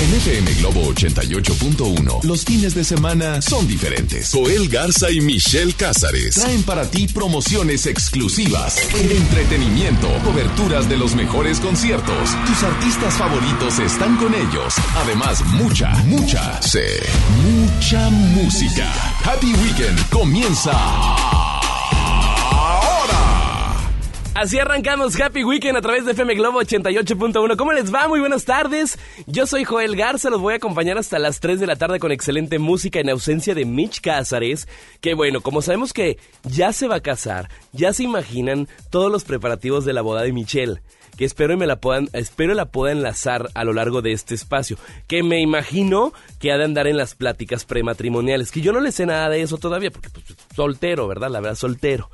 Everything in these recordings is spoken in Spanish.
en FM Globo 88.1, los fines de semana son diferentes. Joel Garza y Michelle Cázares traen para ti promociones exclusivas, entretenimiento, coberturas de los mejores conciertos. Tus artistas favoritos están con ellos. Además, mucha, mucha, sí, mucha música. Happy Weekend comienza Así arrancamos Happy Weekend a través de FM Globo 88.1. ¿Cómo les va? Muy buenas tardes. Yo soy Joel Garza, los voy a acompañar hasta las 3 de la tarde con excelente música en ausencia de Mitch Cázares. Que bueno, como sabemos que ya se va a casar, ya se imaginan todos los preparativos de la boda de Michelle que espero y me la puedan, espero la pueda enlazar a lo largo de este espacio, que me imagino que ha de andar en las pláticas prematrimoniales, que yo no le sé nada de eso todavía, porque pues, soltero, ¿verdad? La verdad, soltero.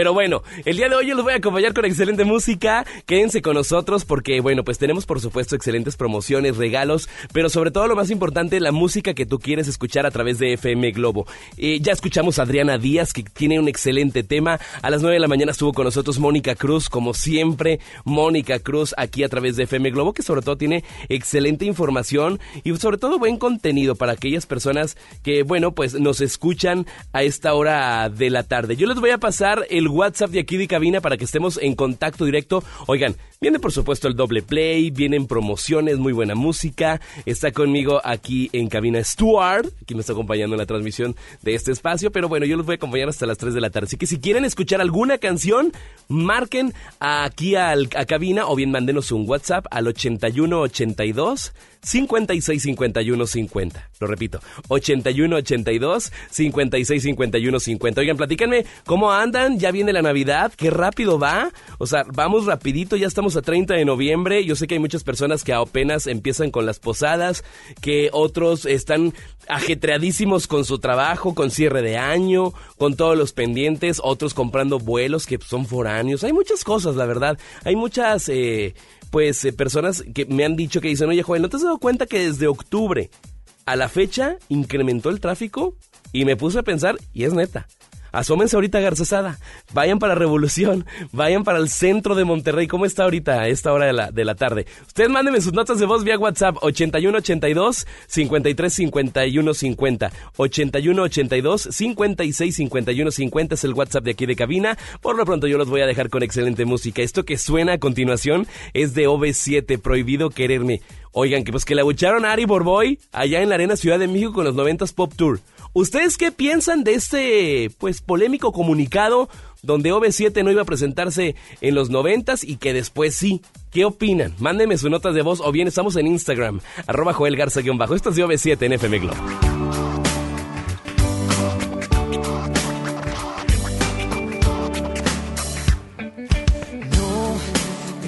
Pero bueno, el día de hoy yo los voy a acompañar con excelente música. Quédense con nosotros porque, bueno, pues tenemos por supuesto excelentes promociones, regalos, pero sobre todo lo más importante, la música que tú quieres escuchar a través de FM Globo. Eh, ya escuchamos a Adriana Díaz, que tiene un excelente tema. A las 9 de la mañana estuvo con nosotros Mónica Cruz, como siempre, Mónica Cruz aquí a través de FM Globo, que sobre todo tiene excelente información y sobre todo buen contenido para aquellas personas que, bueno, pues nos escuchan a esta hora de la tarde. Yo les voy a pasar el WhatsApp de aquí de cabina para que estemos en contacto directo. Oigan, viene por supuesto el doble play, vienen promociones, muy buena música. Está conmigo aquí en cabina Stuart, quien me está acompañando en la transmisión de este espacio. Pero bueno, yo los voy a acompañar hasta las 3 de la tarde. Así que si quieren escuchar alguna canción, marquen aquí al, a cabina o bien mándenos un WhatsApp al 8182 56 51 50. Lo repito, 81 82 56 51 50. Oigan, platícanme cómo andan, ya viene la Navidad, qué rápido va. O sea, vamos rapidito, ya estamos a 30 de noviembre. Yo sé que hay muchas personas que apenas empiezan con las posadas, que otros están ajetreadísimos con su trabajo, con cierre de año, con todos los pendientes, otros comprando vuelos que son foráneos. Hay muchas cosas, la verdad. Hay muchas eh, pues eh, personas que me han dicho que dicen, oye Joel, ¿no te has dado cuenta que desde octubre a la fecha incrementó el tráfico? Y me puse a pensar, y es neta. Asómense ahorita a Garcesada, vayan para Revolución, vayan para el centro de Monterrey. ¿Cómo está ahorita a esta hora de la, de la tarde? Ustedes mándenme sus notas de voz vía WhatsApp 8182 53 51 50. 8182 56 51 50 es el WhatsApp de aquí de cabina. Por lo pronto yo los voy a dejar con excelente música. Esto que suena a continuación es de OV7, Prohibido Quererme. Oigan, que pues que le abucharon a Ari Borboy allá en la Arena Ciudad de México con los 90s Pop Tour. ¿Ustedes qué piensan de este, pues, polémico comunicado donde OV7 no iba a presentarse en los 90 y que después sí? ¿Qué opinan? Mándenme sus notas de voz o bien estamos en Instagram, arroba Joel Garza-bajo. Esto es de OV7 en FM Globo.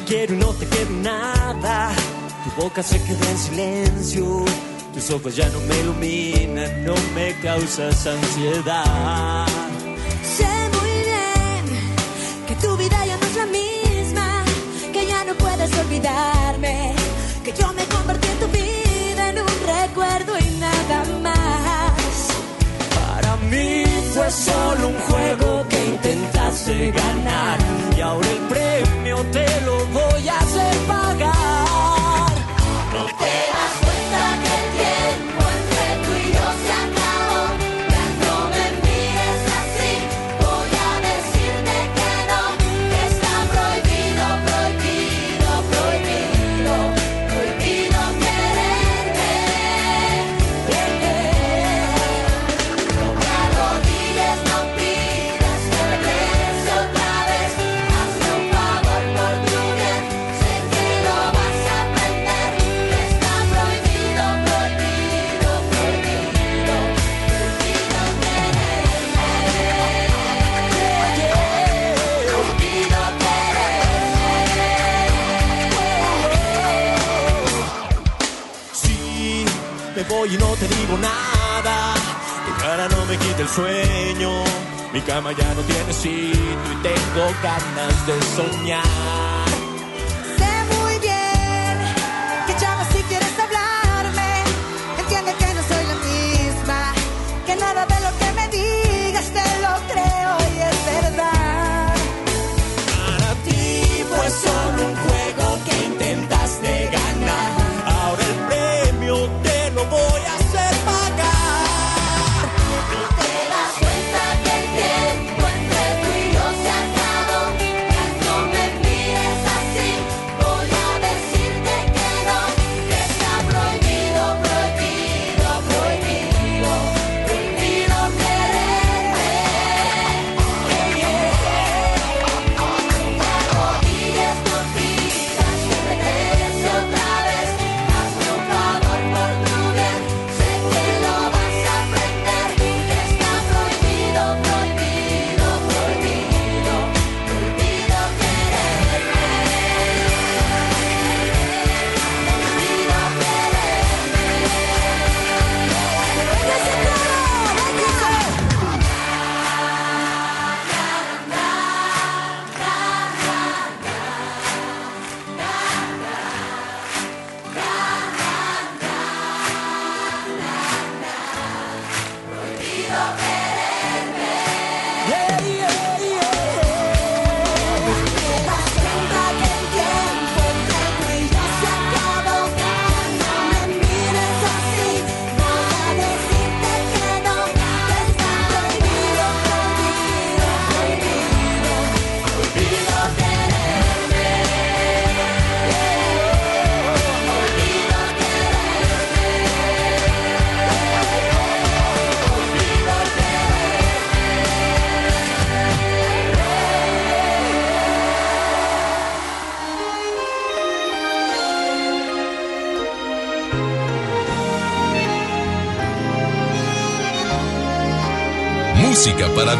Quiero y no te quiero nada. Tu boca se queda en silencio tus ojos ya no me iluminan, no me causas ansiedad. Sé muy bien que tu vida ya no es la misma, que ya no puedes olvidarme, que yo me convertí en tu vida en un recuerdo y nada más. Para mí fue solo un juego que intentaste ganar y ahora el premio te lo voy el sueño. Mi cama ya no tiene sitio y tengo ganas de soñar.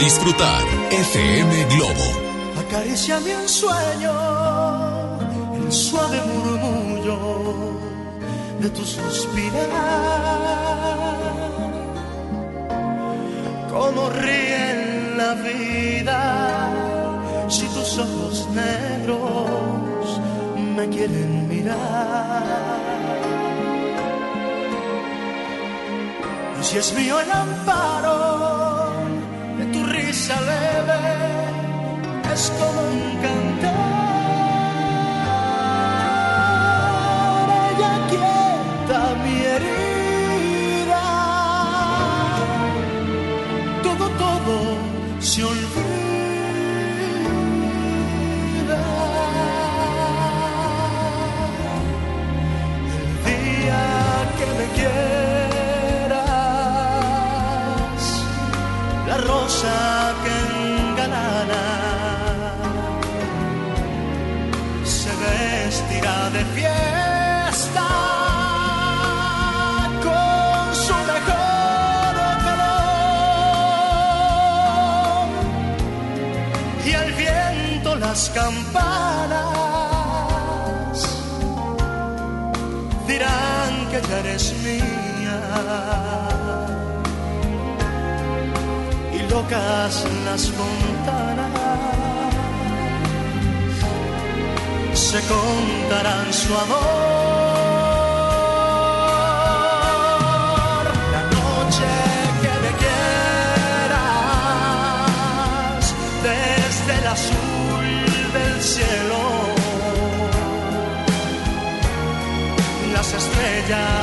disfrutar. FM Globo. Acaricia mi sueño, el suave murmullo de tu suspirar. Como ríe en la vida si tus ojos negros me quieren mirar. Y si es mío el amparo como un campanas dirán que ya eres mía y locas las fontanas se contarán su amor. da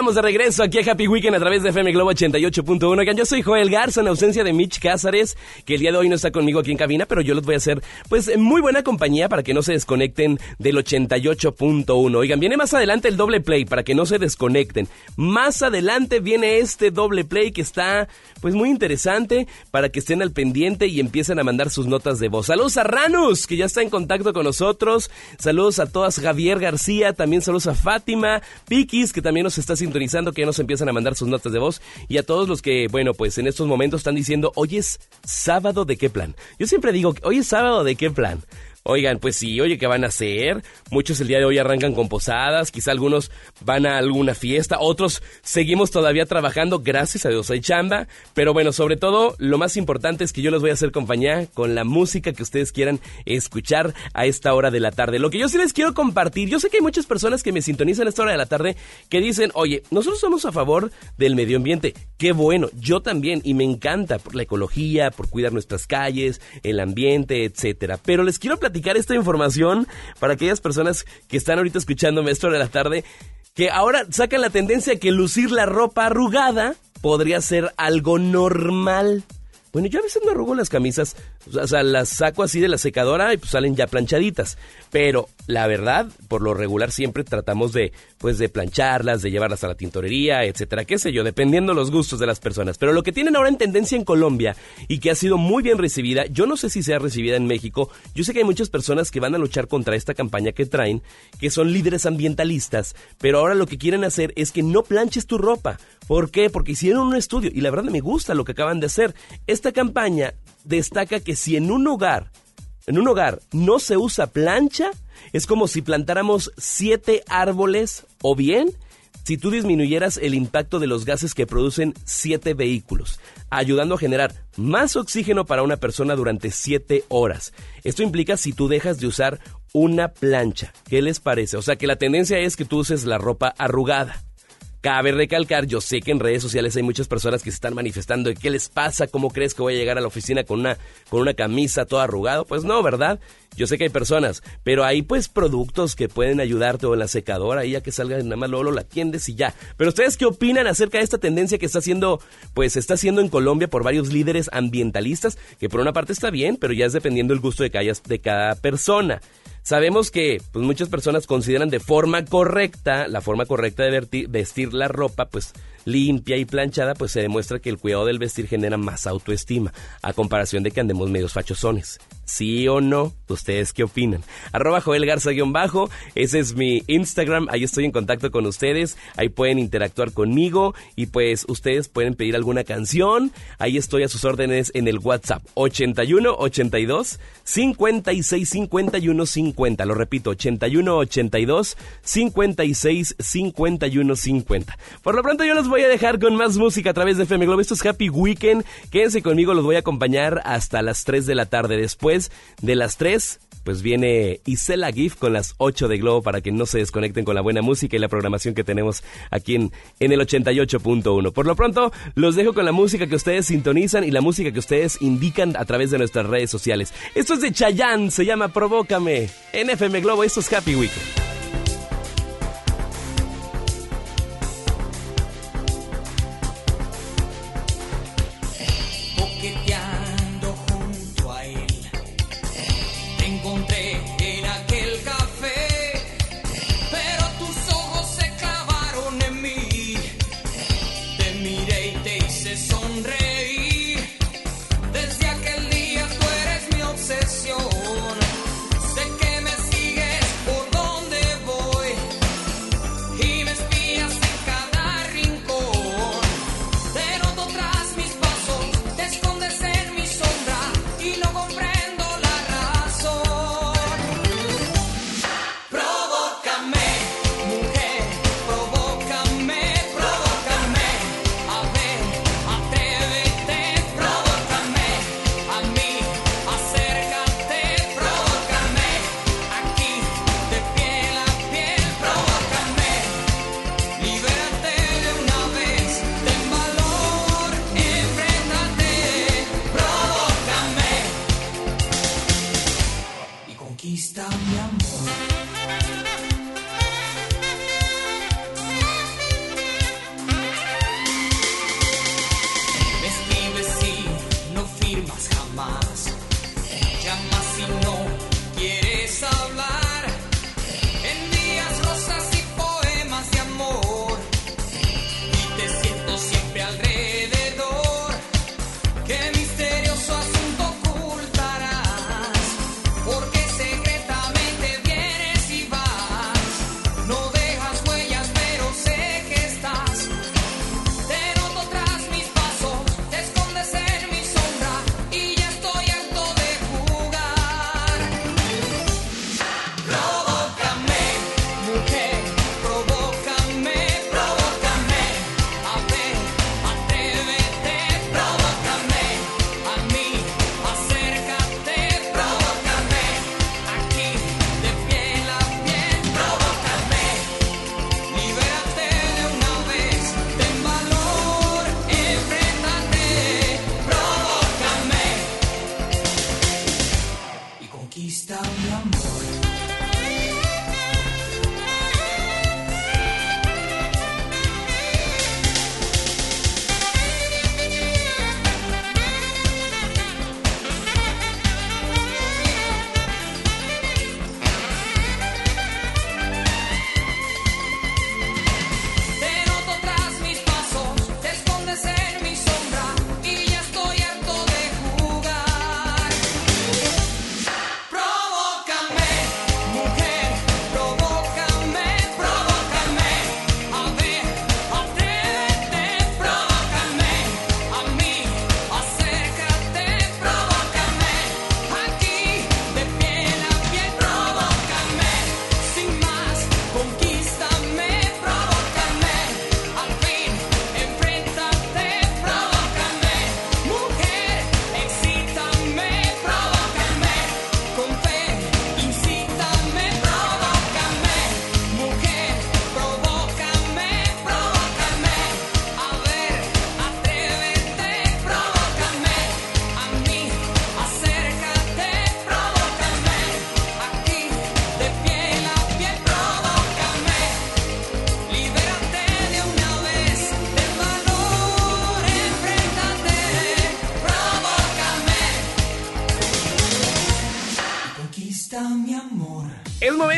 estamos de regreso aquí a Happy Weekend a través de FM Globo 88.1. Yo soy Joel Garza en ausencia de Mitch Cázares, que el día de hoy no está conmigo aquí en cabina, pero yo les voy a hacer pues muy buena compañía para que no se desconecten del 88.1. Oigan, viene más adelante el doble play para que no se desconecten. Más adelante viene este doble play que está pues muy interesante para que estén al pendiente y empiecen a mandar sus notas de voz. Saludos a Ranus, que ya está en contacto con nosotros. Saludos a todas Javier García, también saludos a Fátima, Pikis, que también nos está sintonizando, que ya nos empiezan a mandar sus notas de voz, y a todos los que, bueno, pues en estos momentos están diciendo, hoy es sábado de qué plan. Yo siempre digo, hoy es sábado de qué plan. Oigan, pues sí, oye, ¿qué van a hacer? Muchos el día de hoy arrancan con posadas, quizá algunos van a alguna fiesta, otros seguimos todavía trabajando, gracias a Dios hay chamba, pero bueno, sobre todo lo más importante es que yo les voy a hacer compañía con la música que ustedes quieran escuchar a esta hora de la tarde. Lo que yo sí les quiero compartir, yo sé que hay muchas personas que me sintonizan a esta hora de la tarde que dicen, oye, nosotros somos a favor del medio ambiente, qué bueno, yo también, y me encanta por la ecología, por cuidar nuestras calles, el ambiente, etcétera, pero les quiero platicar esta información para aquellas personas que están ahorita escuchándome esto de la tarde, que ahora sacan la tendencia que lucir la ropa arrugada podría ser algo normal. Bueno, yo a veces me arrugo las camisas, o sea, las saco así de la secadora y pues salen ya planchaditas. Pero la verdad, por lo regular siempre tratamos de, pues, de plancharlas, de llevarlas a la tintorería, etcétera, qué sé yo, dependiendo los gustos de las personas. Pero lo que tienen ahora en tendencia en Colombia y que ha sido muy bien recibida, yo no sé si sea recibida en México, yo sé que hay muchas personas que van a luchar contra esta campaña que traen, que son líderes ambientalistas, pero ahora lo que quieren hacer es que no planches tu ropa. ¿Por qué? Porque hicieron un estudio y la verdad me gusta lo que acaban de hacer. Esta campaña destaca que si en un hogar, en un hogar no se usa plancha, es como si plantáramos siete árboles o bien si tú disminuyeras el impacto de los gases que producen siete vehículos, ayudando a generar más oxígeno para una persona durante siete horas. Esto implica si tú dejas de usar una plancha. ¿Qué les parece? O sea que la tendencia es que tú uses la ropa arrugada. Cabe recalcar, yo sé que en redes sociales hay muchas personas que se están manifestando de qué les pasa, cómo crees que voy a llegar a la oficina con una, con una camisa toda arrugada. Pues no, ¿verdad? Yo sé que hay personas, pero hay pues productos que pueden ayudarte o la secadora, y ya que salga nada más luego la atiendes y ya. Pero ustedes qué opinan acerca de esta tendencia que está haciendo, pues está haciendo en Colombia por varios líderes ambientalistas, que por una parte está bien, pero ya es dependiendo del gusto de cada, de cada persona. Sabemos que pues, muchas personas consideran de forma correcta, la forma correcta de vestir la ropa, pues limpia y planchada, pues se demuestra que el cuidado del vestir genera más autoestima, a comparación de que andemos medios fachosones. ¿Sí o no? ¿Ustedes qué opinan? Arroba Joel Garza-bajo, ese es mi Instagram, ahí estoy en contacto con ustedes, ahí pueden interactuar conmigo y pues ustedes pueden pedir alguna canción, ahí estoy a sus órdenes en el WhatsApp 81 82 56 51 50, lo repito, 81 82 56 51 50. Por lo pronto yo los voy a dejar con más música a través de FM Globo. Esto es Happy Weekend. Quédense conmigo, los voy a acompañar hasta las 3 de la tarde. Después de las 3, pues viene Isela GIF con las 8 de Globo para que no se desconecten con la buena música y la programación que tenemos aquí en, en el 88.1. Por lo pronto, los dejo con la música que ustedes sintonizan y la música que ustedes indican a través de nuestras redes sociales. Esto es de Chayanne, se llama Provócame. En FM Globo, esto es Happy Weekend.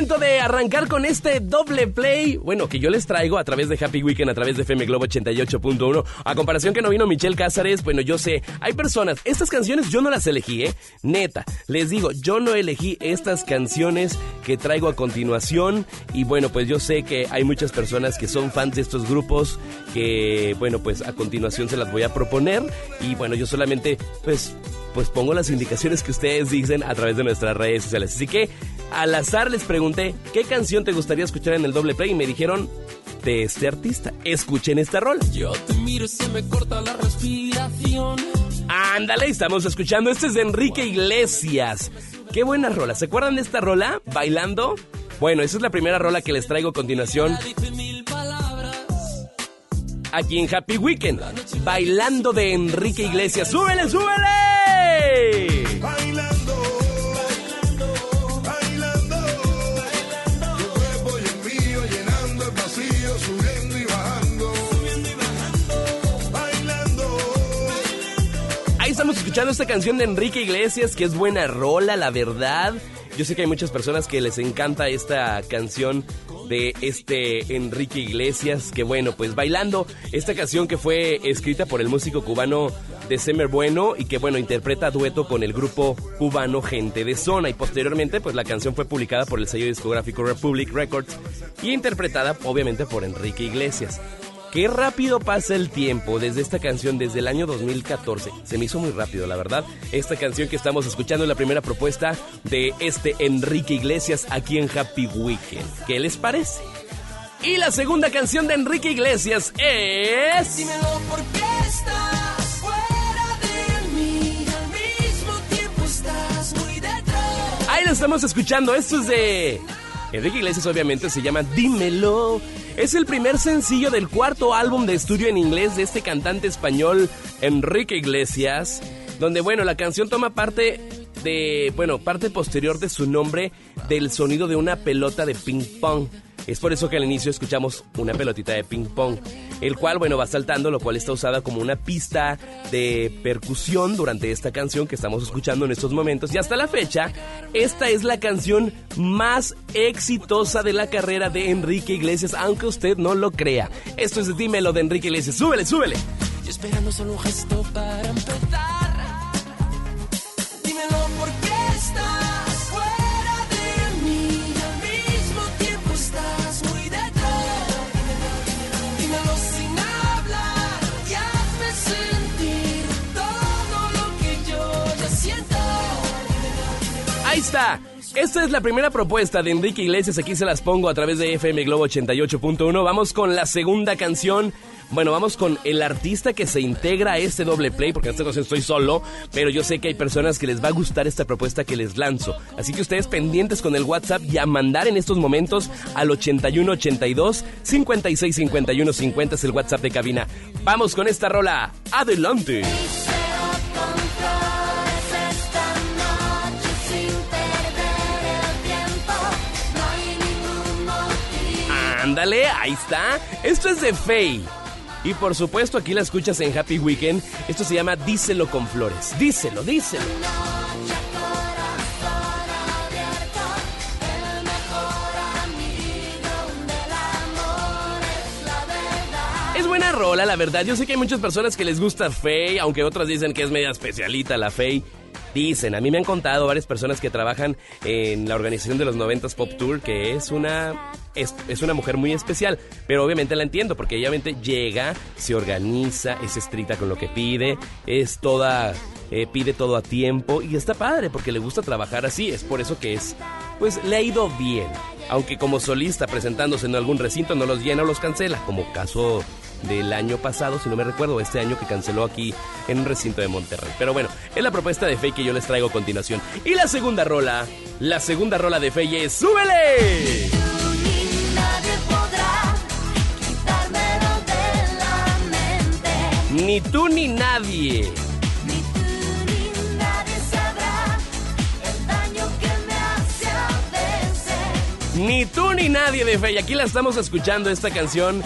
De arrancar con este doble play, bueno, que yo les traigo a través de Happy Weekend, a través de FM Globo 88.1. A comparación que no vino Michelle Cázares, bueno, yo sé, hay personas, estas canciones yo no las elegí, ¿eh? Neta, les digo, yo no elegí estas canciones que traigo a continuación. Y bueno, pues yo sé que hay muchas personas que son fans de estos grupos, que bueno, pues a continuación se las voy a proponer. Y bueno, yo solamente, pues pues pongo las indicaciones que ustedes dicen a través de nuestras redes sociales. Así que al azar les pregunté qué canción te gustaría escuchar en el doble play y me dijeron de este artista. Escuchen esta rol. Yo te miro y se me corta la respiración. Ándale, estamos escuchando. Este es de Enrique Iglesias. Qué buena rola. ¿Se acuerdan de esta rola? Bailando. Bueno, esa es la primera rola que les traigo a continuación aquí en Happy Weekend. Bailando de Enrique Iglesias. ¡Súbele, súbele! Estamos escuchando esta canción de Enrique Iglesias, que es buena rola, la verdad. Yo sé que hay muchas personas que les encanta esta canción de este Enrique Iglesias, que bueno, pues bailando esta canción que fue escrita por el músico cubano December Bueno y que bueno, interpreta dueto con el grupo cubano Gente de Zona y posteriormente pues la canción fue publicada por el sello discográfico Republic Records y interpretada obviamente por Enrique Iglesias. Qué rápido pasa el tiempo desde esta canción, desde el año 2014. Se me hizo muy rápido, la verdad. Esta canción que estamos escuchando es la primera propuesta de este Enrique Iglesias aquí en Happy Weekend. ¿Qué les parece? Y la segunda canción de Enrique Iglesias es... Dímelo por qué estás fuera de mí. Al mismo tiempo estás muy detrás. Ahí lo estamos escuchando. Esto es de Enrique Iglesias, obviamente, se llama Dímelo. Es el primer sencillo del cuarto álbum de estudio en inglés de este cantante español, Enrique Iglesias, donde, bueno, la canción toma parte de, bueno, parte posterior de su nombre del sonido de una pelota de ping pong. Es por eso que al inicio escuchamos una pelotita de ping pong. El cual, bueno, va saltando, lo cual está usada como una pista de percusión durante esta canción que estamos escuchando en estos momentos. Y hasta la fecha, esta es la canción más exitosa de la carrera de Enrique Iglesias, aunque usted no lo crea. Esto es Dímelo de Enrique Iglesias. Súbele, súbele. Yo esperando solo un gesto para empezar. Dímelo por qué estás Esta es la primera propuesta de Enrique Iglesias. Aquí se las pongo a través de FM Globo 88.1. Vamos con la segunda canción. Bueno, vamos con el artista que se integra a este doble play, porque en esta ocasión estoy solo, pero yo sé que hay personas que les va a gustar esta propuesta que les lanzo. Así que ustedes pendientes con el WhatsApp y a mandar en estos momentos al 8182 56 51 50 es el WhatsApp de cabina. Vamos con esta rola. Adelante. Ándale, ahí está. Esto es de Faye. Y por supuesto aquí la escuchas en Happy Weekend. Esto se llama Díselo con Flores. Díselo, díselo. Es buena rola, la verdad. Yo sé que hay muchas personas que les gusta Faye, aunque otras dicen que es media especialita la Faye. Dicen, a mí me han contado varias personas que trabajan en la organización de los 90s Pop Tour que es una es, es una mujer muy especial, pero obviamente la entiendo porque ella obviamente llega, se organiza, es estricta con lo que pide, es toda eh, pide todo a tiempo y está padre porque le gusta trabajar así, es por eso que es pues le ha ido bien. Aunque como solista presentándose en algún recinto no los llena o los cancela, como caso del año pasado, si no me recuerdo, este año que canceló aquí en un recinto de Monterrey. Pero bueno, es la propuesta de Faye que yo les traigo a continuación. Y la segunda rola, la segunda rola de Faye es ¡Súbele! Ni tú ni nadie. Ni tú ni nadie sabrá el daño que me hace a veces. Ni tú ni nadie de Faye. Aquí la estamos escuchando esta canción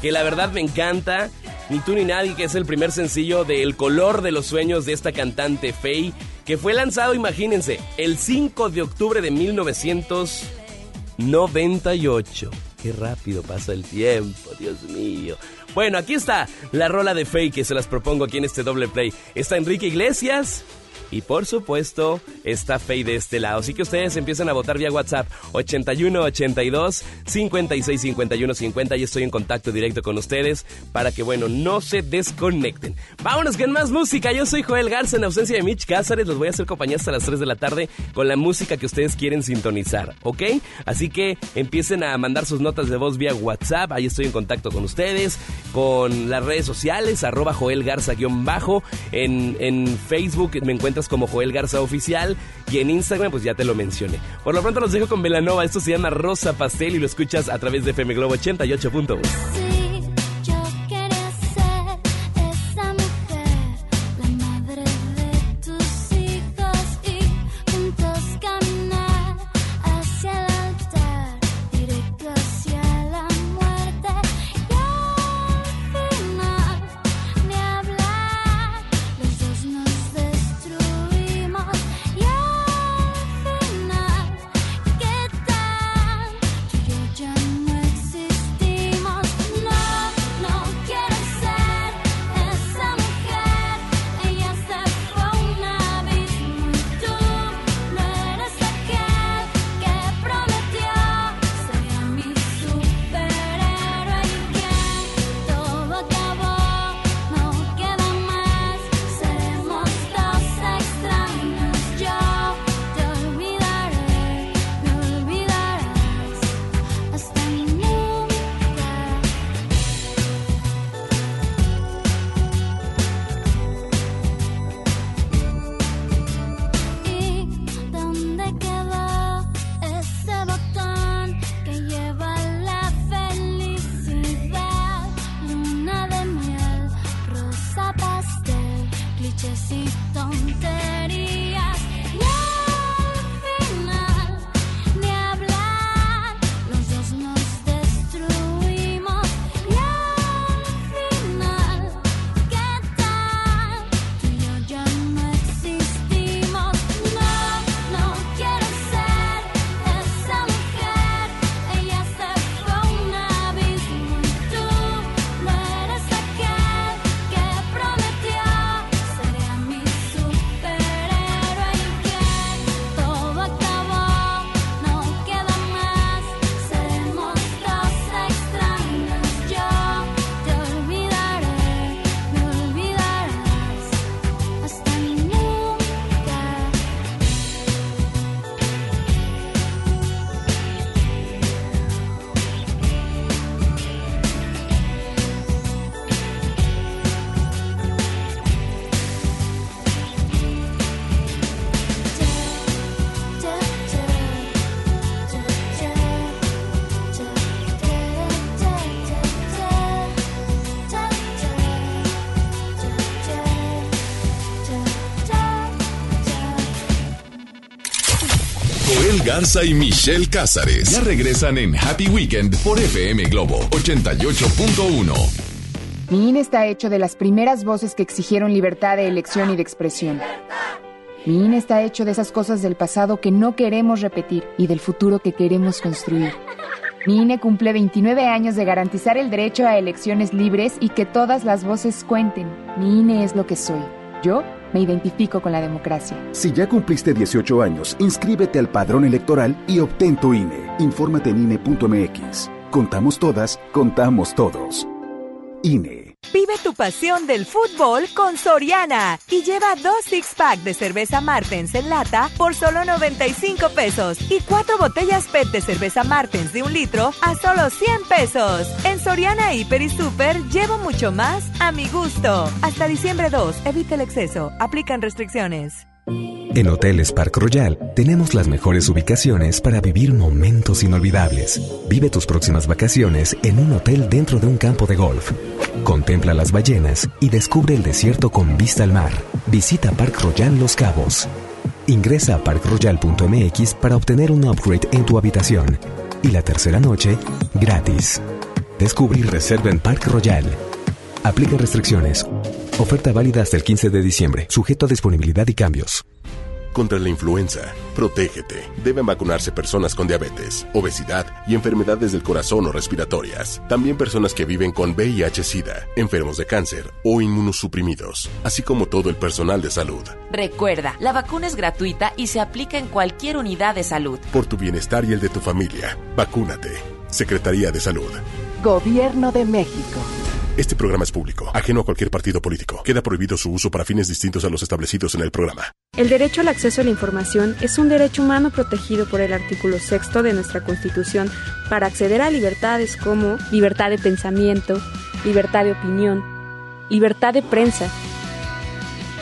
que la verdad me encanta. Ni tú ni nadie, que es el primer sencillo de El color de los sueños de esta cantante Faye, que fue lanzado, imagínense, el 5 de octubre de 1998. Qué rápido pasa el tiempo, Dios mío. Bueno, aquí está la rola de Faye que se las propongo aquí en este doble play. Está Enrique Iglesias. Y por supuesto, está Faye de este lado. Así que ustedes empiezan a votar vía WhatsApp 81 82 56 51 50 y estoy en contacto directo con ustedes para que, bueno, no se desconecten. Vámonos con más música. Yo soy Joel Garza en ausencia de Mitch Cázares. Los voy a hacer compañía hasta las 3 de la tarde con la música que ustedes quieren sintonizar, ¿ok? Así que empiecen a mandar sus notas de voz vía WhatsApp. Ahí estoy en contacto con ustedes, con las redes sociales, arroba Joel Garza-bajo. En, en Facebook me como Joel Garza Oficial y en Instagram pues ya te lo mencioné. Por lo pronto los dejo con Velanova, esto se llama Rosa Pastel y lo escuchas a través de FM Globo 88.1. Y Michelle Cázares ya regresan en Happy Weekend por FM Globo 88.1. Mi INE está hecho de las primeras voces que exigieron libertad de elección y de expresión. Mi INE está hecho de esas cosas del pasado que no queremos repetir y del futuro que queremos construir. Mi INE cumple 29 años de garantizar el derecho a elecciones libres y que todas las voces cuenten. Mi INE es lo que soy. Yo me identifico con la democracia. Si ya cumpliste 18 años, inscríbete al padrón electoral y obtén tu INE. Infórmate en INE.mx. Contamos todas, contamos todos. INE. Vive tu pasión del fútbol con Soriana y lleva dos six pack de cerveza Martens en lata por solo 95 pesos y cuatro botellas PET de cerveza Martens de un litro a solo 100 pesos. En Soriana Hiper y llevo mucho más a mi gusto. Hasta diciembre 2, evita el exceso. Aplican restricciones. En Hoteles Park Royal tenemos las mejores ubicaciones para vivir momentos inolvidables. Vive tus próximas vacaciones en un hotel dentro de un campo de golf. Contempla las ballenas y descubre el desierto con vista al mar. Visita Park Royal Los Cabos. Ingresa a parkroyal.mx para obtener un upgrade en tu habitación. Y la tercera noche, gratis. Descubre y reserva en Park Royal. Aplica restricciones. Oferta válida hasta el 15 de diciembre, sujeto a disponibilidad y cambios. Contra la influenza, protégete. Deben vacunarse personas con diabetes, obesidad y enfermedades del corazón o respiratorias. También personas que viven con VIH-Sida, enfermos de cáncer o inmunosuprimidos, así como todo el personal de salud. Recuerda, la vacuna es gratuita y se aplica en cualquier unidad de salud. Por tu bienestar y el de tu familia, vacúnate. Secretaría de Salud. Gobierno de México. Este programa es público, ajeno a cualquier partido político. Queda prohibido su uso para fines distintos a los establecidos en el programa. El derecho al acceso a la información es un derecho humano protegido por el artículo sexto de nuestra Constitución para acceder a libertades como libertad de pensamiento, libertad de opinión, libertad de prensa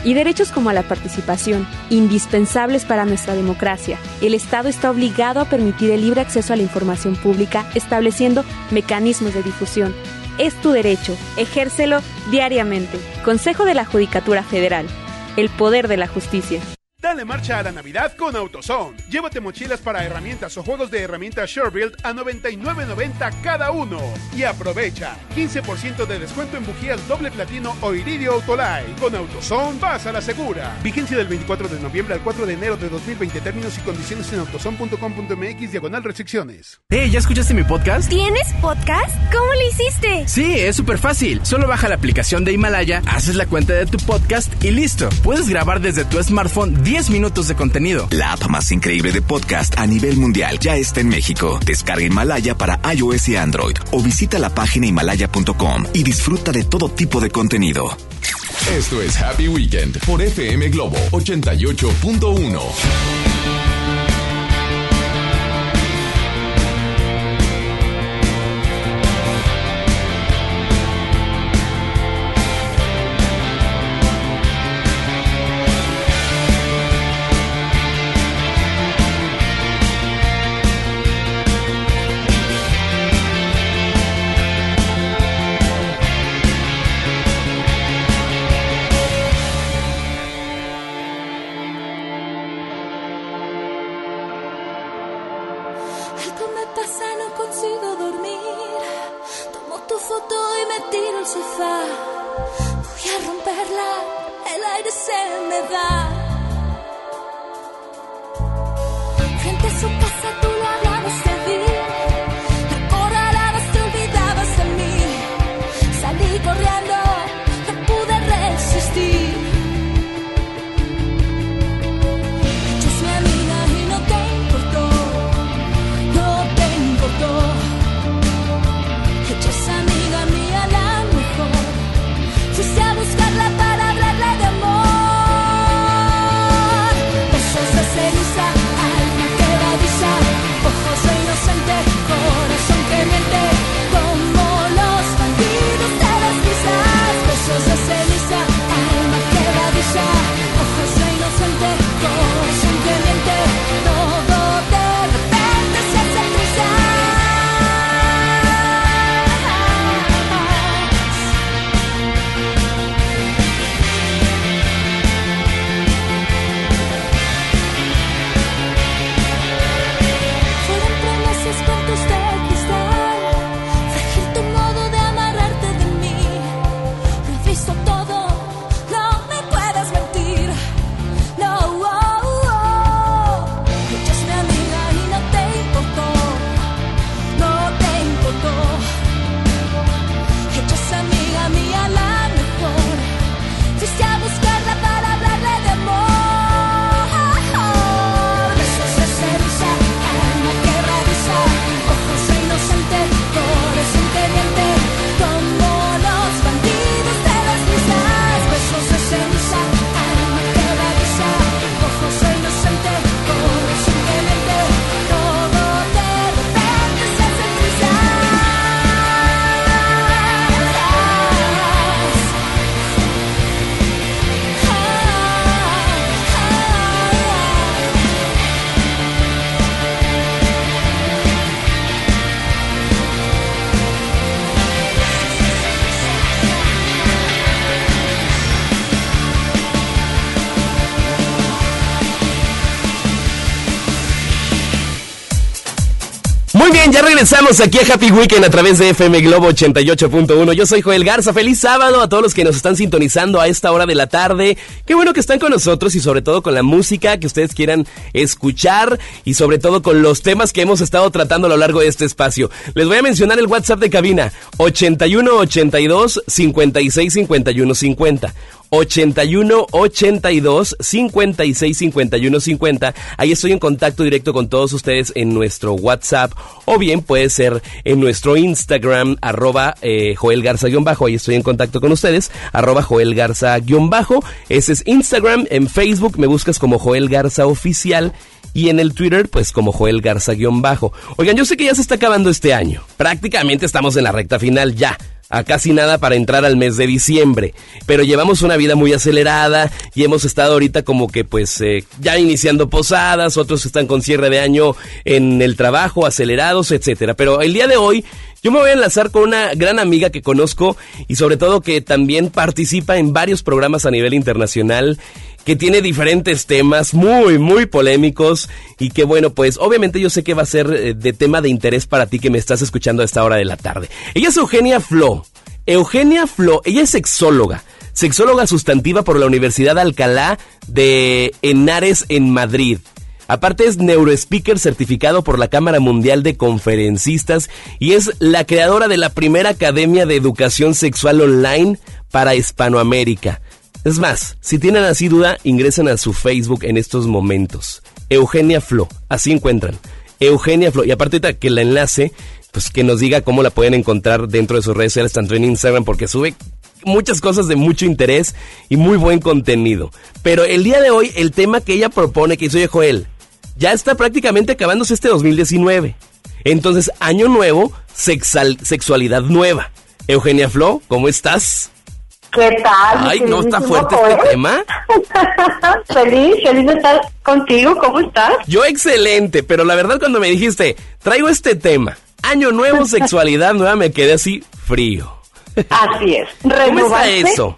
y derechos como a la participación, indispensables para nuestra democracia. El Estado está obligado a permitir el libre acceso a la información pública, estableciendo mecanismos de difusión. Es tu derecho, ejércelo diariamente. Consejo de la Judicatura Federal. El poder de la justicia. Dale marcha a la Navidad con AutoZone. Llévate mochilas para herramientas o juegos de herramientas SureBuild a 99.90 cada uno. Y aprovecha 15% de descuento en bujías doble platino o iridio Autolite. Con AutoZone vas a la segura. Vigencia del 24 de noviembre al 4 de enero de 2020. Términos y condiciones en autozone.com.mx diagonal restricciones. Hey, ¿ya escuchaste mi podcast? ¿Tienes podcast? ¿Cómo lo hiciste? Sí, es súper fácil. Solo baja la aplicación de Himalaya, haces la cuenta de tu podcast y listo. Puedes grabar desde tu smartphone 10 minutos de contenido. La app más increíble de podcast a nivel mundial ya está en México. Descarga Himalaya para iOS y Android o visita la página himalaya.com y disfruta de todo tipo de contenido. Esto es Happy Weekend por FM Globo 88.1. regresamos aquí a Happy Weekend a través de FM Globo 88.1. Yo soy Joel Garza. Feliz sábado a todos los que nos están sintonizando a esta hora de la tarde. Qué bueno que están con nosotros y sobre todo con la música que ustedes quieran escuchar y sobre todo con los temas que hemos estado tratando a lo largo de este espacio. Les voy a mencionar el WhatsApp de cabina 81 82 56 51 50. 81 82 56 51 50. Ahí estoy en contacto directo con todos ustedes en nuestro WhatsApp o bien puede ser en nuestro Instagram arroba eh, Joel Garza-bajo. Ahí estoy en contacto con ustedes arroba Joel Garza-bajo. Ese es Instagram. En Facebook me buscas como Joel Garza Oficial y en el Twitter, pues como Joel Garza-bajo. Oigan, yo sé que ya se está acabando este año. Prácticamente estamos en la recta final ya a casi nada para entrar al mes de diciembre. Pero llevamos una vida muy acelerada y hemos estado ahorita como que pues eh, ya iniciando posadas, otros están con cierre de año en el trabajo, acelerados, etcétera. Pero el día de hoy yo me voy a enlazar con una gran amiga que conozco y sobre todo que también participa en varios programas a nivel internacional que tiene diferentes temas muy, muy polémicos y que bueno, pues obviamente yo sé que va a ser eh, de tema de interés para ti que me estás escuchando a esta hora de la tarde. Ella es Eugenia Flo. Eugenia Flo, ella es sexóloga. Sexóloga sustantiva por la Universidad Alcalá de Henares en Madrid. Aparte es neurospeaker certificado por la Cámara Mundial de Conferencistas y es la creadora de la primera Academia de Educación Sexual Online para Hispanoamérica. Es más, si tienen así duda, ingresen a su Facebook en estos momentos. Eugenia Flo, así encuentran. Eugenia Flo. Y aparte que la enlace, pues que nos diga cómo la pueden encontrar dentro de sus redes tanto en Instagram, porque sube muchas cosas de mucho interés y muy buen contenido. Pero el día de hoy, el tema que ella propone, que hizo Joel, ya está prácticamente acabándose este 2019. Entonces, año nuevo, sexualidad nueva. Eugenia Flo, ¿cómo estás? ¿Qué tal? Ay, ¿no está fuerte este tema? feliz, feliz de estar contigo. ¿Cómo estás? Yo excelente, pero la verdad cuando me dijiste, traigo este tema, año nuevo, sexualidad nueva, me quedé así frío. Así es. ¿Cómo está eso?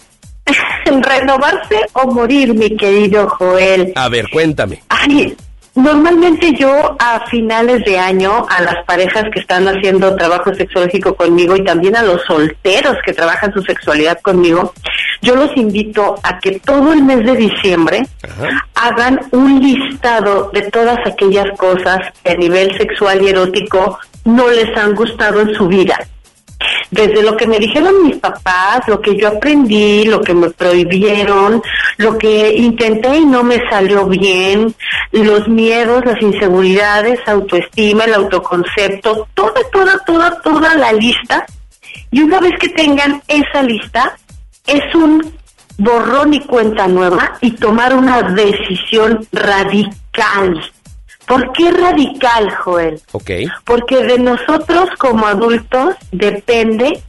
Renovarse o morir, mi querido Joel. A ver, cuéntame. Ay, Normalmente yo a finales de año a las parejas que están haciendo trabajo sexológico conmigo y también a los solteros que trabajan su sexualidad conmigo, yo los invito a que todo el mes de diciembre hagan un listado de todas aquellas cosas que a nivel sexual y erótico no les han gustado en su vida desde lo que me dijeron mis papás, lo que yo aprendí, lo que me prohibieron, lo que intenté y no me salió bien, los miedos, las inseguridades, autoestima, el autoconcepto, toda, toda, toda, toda la lista. Y una vez que tengan esa lista, es un borrón y cuenta nueva y tomar una decisión radical ¿Por qué radical, Joel? Ok. Porque de nosotros como adultos depende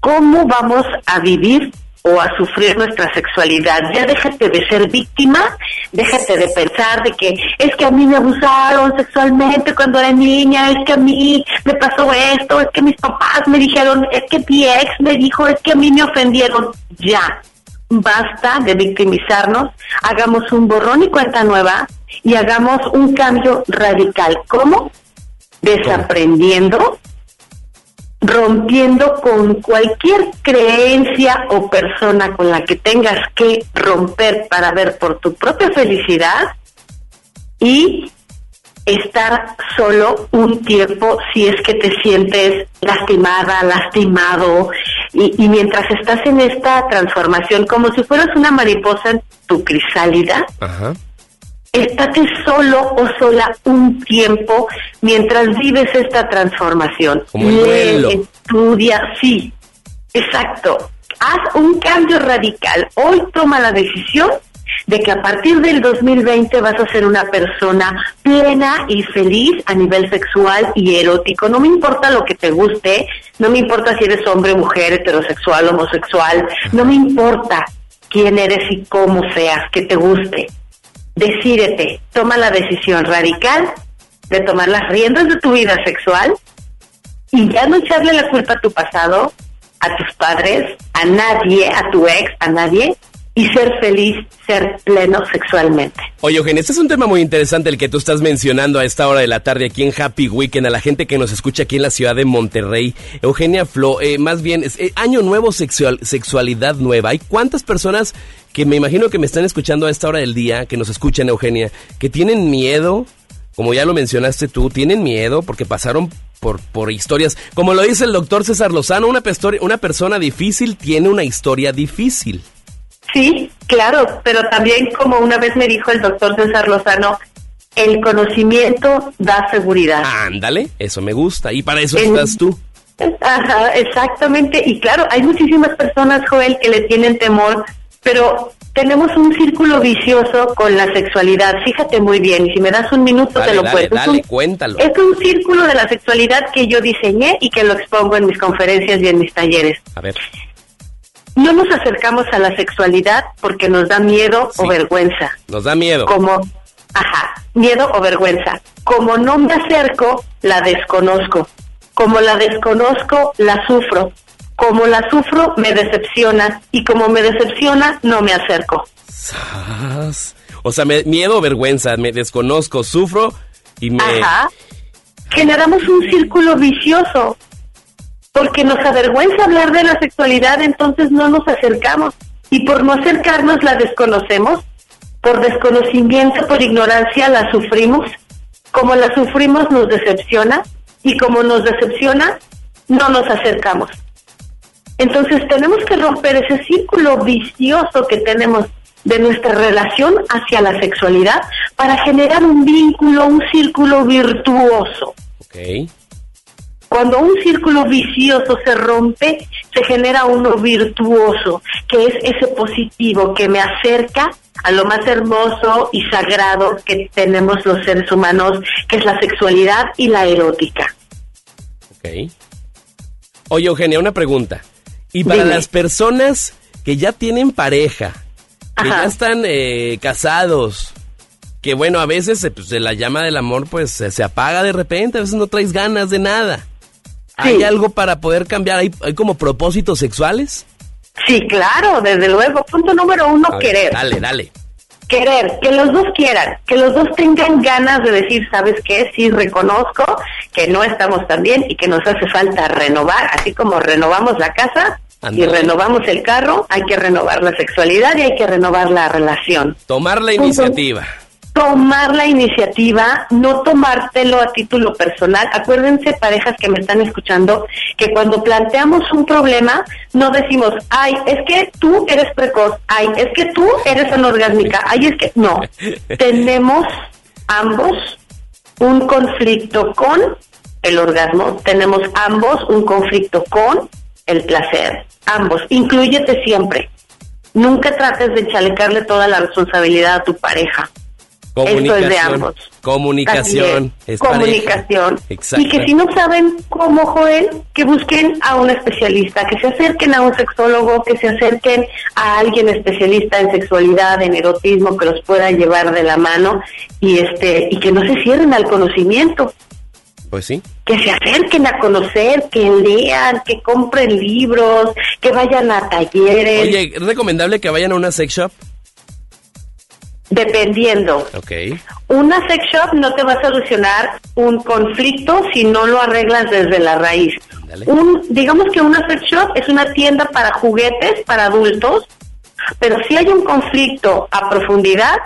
cómo vamos a vivir o a sufrir nuestra sexualidad. Ya déjate de ser víctima, déjate de pensar de que es que a mí me abusaron sexualmente cuando era niña, es que a mí me pasó esto, es que mis papás me dijeron, es que mi ex me dijo, es que a mí me ofendieron. Ya, basta de victimizarnos, hagamos un borrón y cuenta nueva y hagamos un cambio radical. ¿Cómo? Desaprendiendo, rompiendo con cualquier creencia o persona con la que tengas que romper para ver por tu propia felicidad y estar solo un tiempo si es que te sientes lastimada, lastimado, y, mientras estás en esta transformación, como si fueras una mariposa en tu crisálida, estate solo o sola un tiempo mientras vives esta transformación. Como el estudia, sí, exacto. Haz un cambio radical. Hoy toma la decisión de que a partir del 2020 vas a ser una persona plena y feliz a nivel sexual y erótico. No me importa lo que te guste, no me importa si eres hombre, mujer, heterosexual, homosexual, no me importa quién eres y cómo seas, que te guste. Decídete, toma la decisión radical de tomar las riendas de tu vida sexual y ya no echarle la culpa a tu pasado, a tus padres, a nadie, a tu ex, a nadie, y ser feliz, ser pleno sexualmente. Oye, Eugenia, este es un tema muy interesante el que tú estás mencionando a esta hora de la tarde aquí en Happy Weekend, a la gente que nos escucha aquí en la ciudad de Monterrey. Eugenia Flo, eh, más bien, es, eh, año nuevo, sexual, sexualidad nueva. ¿Hay cuántas personas que me imagino que me están escuchando a esta hora del día, que nos escuchan, Eugenia, que tienen miedo, como ya lo mencionaste tú, tienen miedo porque pasaron por, por historias. Como lo dice el doctor César Lozano, una, una persona difícil tiene una historia difícil. Sí, claro, pero también como una vez me dijo el doctor César Lozano, el conocimiento da seguridad. Ándale, eso me gusta. Y para eso En- estás tú. Ajá, exactamente. Y claro, hay muchísimas personas, Joel, que le tienen temor, pero tenemos un círculo vicioso con la sexualidad. Fíjate muy bien, y si me das un minuto Dale, te lo dale, cuento. Es dale, un- cuéntalo. Es un círculo de la sexualidad que yo diseñé y que lo expongo en mis conferencias y en mis talleres. A ver. No nos acercamos a la sexualidad porque nos da miedo o vergüenza. Nos da miedo. Como, ajá, miedo o vergüenza. Como no me acerco, la desconozco. Como la desconozco, la sufro. Como la sufro, me decepciona. Y como me decepciona, no me acerco. Sas. O sea, me- miedo o vergüenza, me desconozco, sufro y me... Ajá. Generamos un círculo vicioso. Porque nos avergüenza hablar de la sexualidad, entonces no nos acercamos. Y por no acercarnos la desconocemos. Por desconocimiento, por ignorancia la sufrimos. Como la sufrimos nos decepciona. Y como nos decepciona, no nos acercamos. Entonces tenemos que romper ese círculo vicioso que tenemos de nuestra relación hacia la sexualidad para generar un vínculo, un círculo virtuoso. Ok. Cuando un círculo vicioso se rompe, se genera uno virtuoso, que es ese positivo que me acerca a lo más hermoso y sagrado que tenemos los seres humanos, que es la sexualidad y la erótica. Ok. Oye, Eugenia, una pregunta. Y para Dime. las personas que ya tienen pareja, que ya están eh, casados, que bueno, a veces eh, pues, la llama del amor pues se, se apaga de repente, a veces no traes ganas de nada. ¿Hay algo para poder cambiar? ¿Hay, hay como propósitos sexuales? Sí, claro, desde luego. Punto número uno, ver, querer. Dale, dale. Querer, que los dos quieran, que los dos tengan ganas de decir, ¿sabes qué? Sí, reconozco que no estamos tan bien y que nos hace falta renovar, así como renovamos la casa y renovamos el carro, hay que renovar la sexualidad y hay que renovar la relación. Tomar la iniciativa. Tomar la iniciativa, no tomártelo a título personal. Acuérdense, parejas que me están escuchando, que cuando planteamos un problema, no decimos, ay, es que tú eres precoz, ay, es que tú eres anorgásmica, ay, es que no. Tenemos ambos un conflicto con el orgasmo, tenemos ambos un conflicto con el placer, ambos. Inclúyete siempre. Nunca trates de chalecarle toda la responsabilidad a tu pareja. Esto es de Comunicación. ambos. Comunicación. Es, comunicación. Exacto. Y que si no saben cómo, Joel, que busquen a un especialista, que se acerquen a un sexólogo, que se acerquen a alguien especialista en sexualidad, en erotismo, que los pueda llevar de la mano y este y que no se cierren al conocimiento, Pues sí. que se acerquen a conocer, que lean, que compren libros, que vayan a talleres, Oye, ¿es recomendable que vayan a una sex shop? Dependiendo. Ok. Una sex shop no te va a solucionar un conflicto si no lo arreglas desde la raíz. Un, digamos que una sex shop es una tienda para juguetes para adultos, pero si hay un conflicto a profundidad,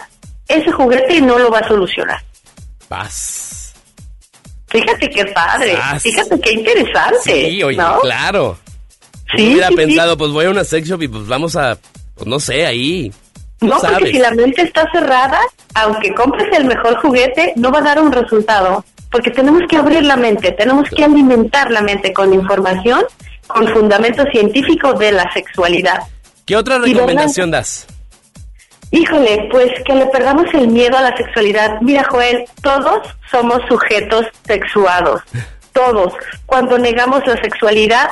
ese juguete no lo va a solucionar. Paz. Fíjate qué padre, Sas. fíjate qué interesante. Sí, oye, ¿no? claro. Sí, Yo hubiera sí, sí. pensado, pues voy a una sex shop y pues vamos a, pues no sé, ahí. No, porque si la mente está cerrada, aunque compres el mejor juguete, no va a dar un resultado. Porque tenemos que abrir la mente, tenemos que alimentar la mente con información, con fundamento científico de la sexualidad. ¿Qué otra recomendación das? Híjole, pues que le perdamos el miedo a la sexualidad. Mira, Joel, todos somos sujetos sexuados. Todos. Cuando negamos la sexualidad,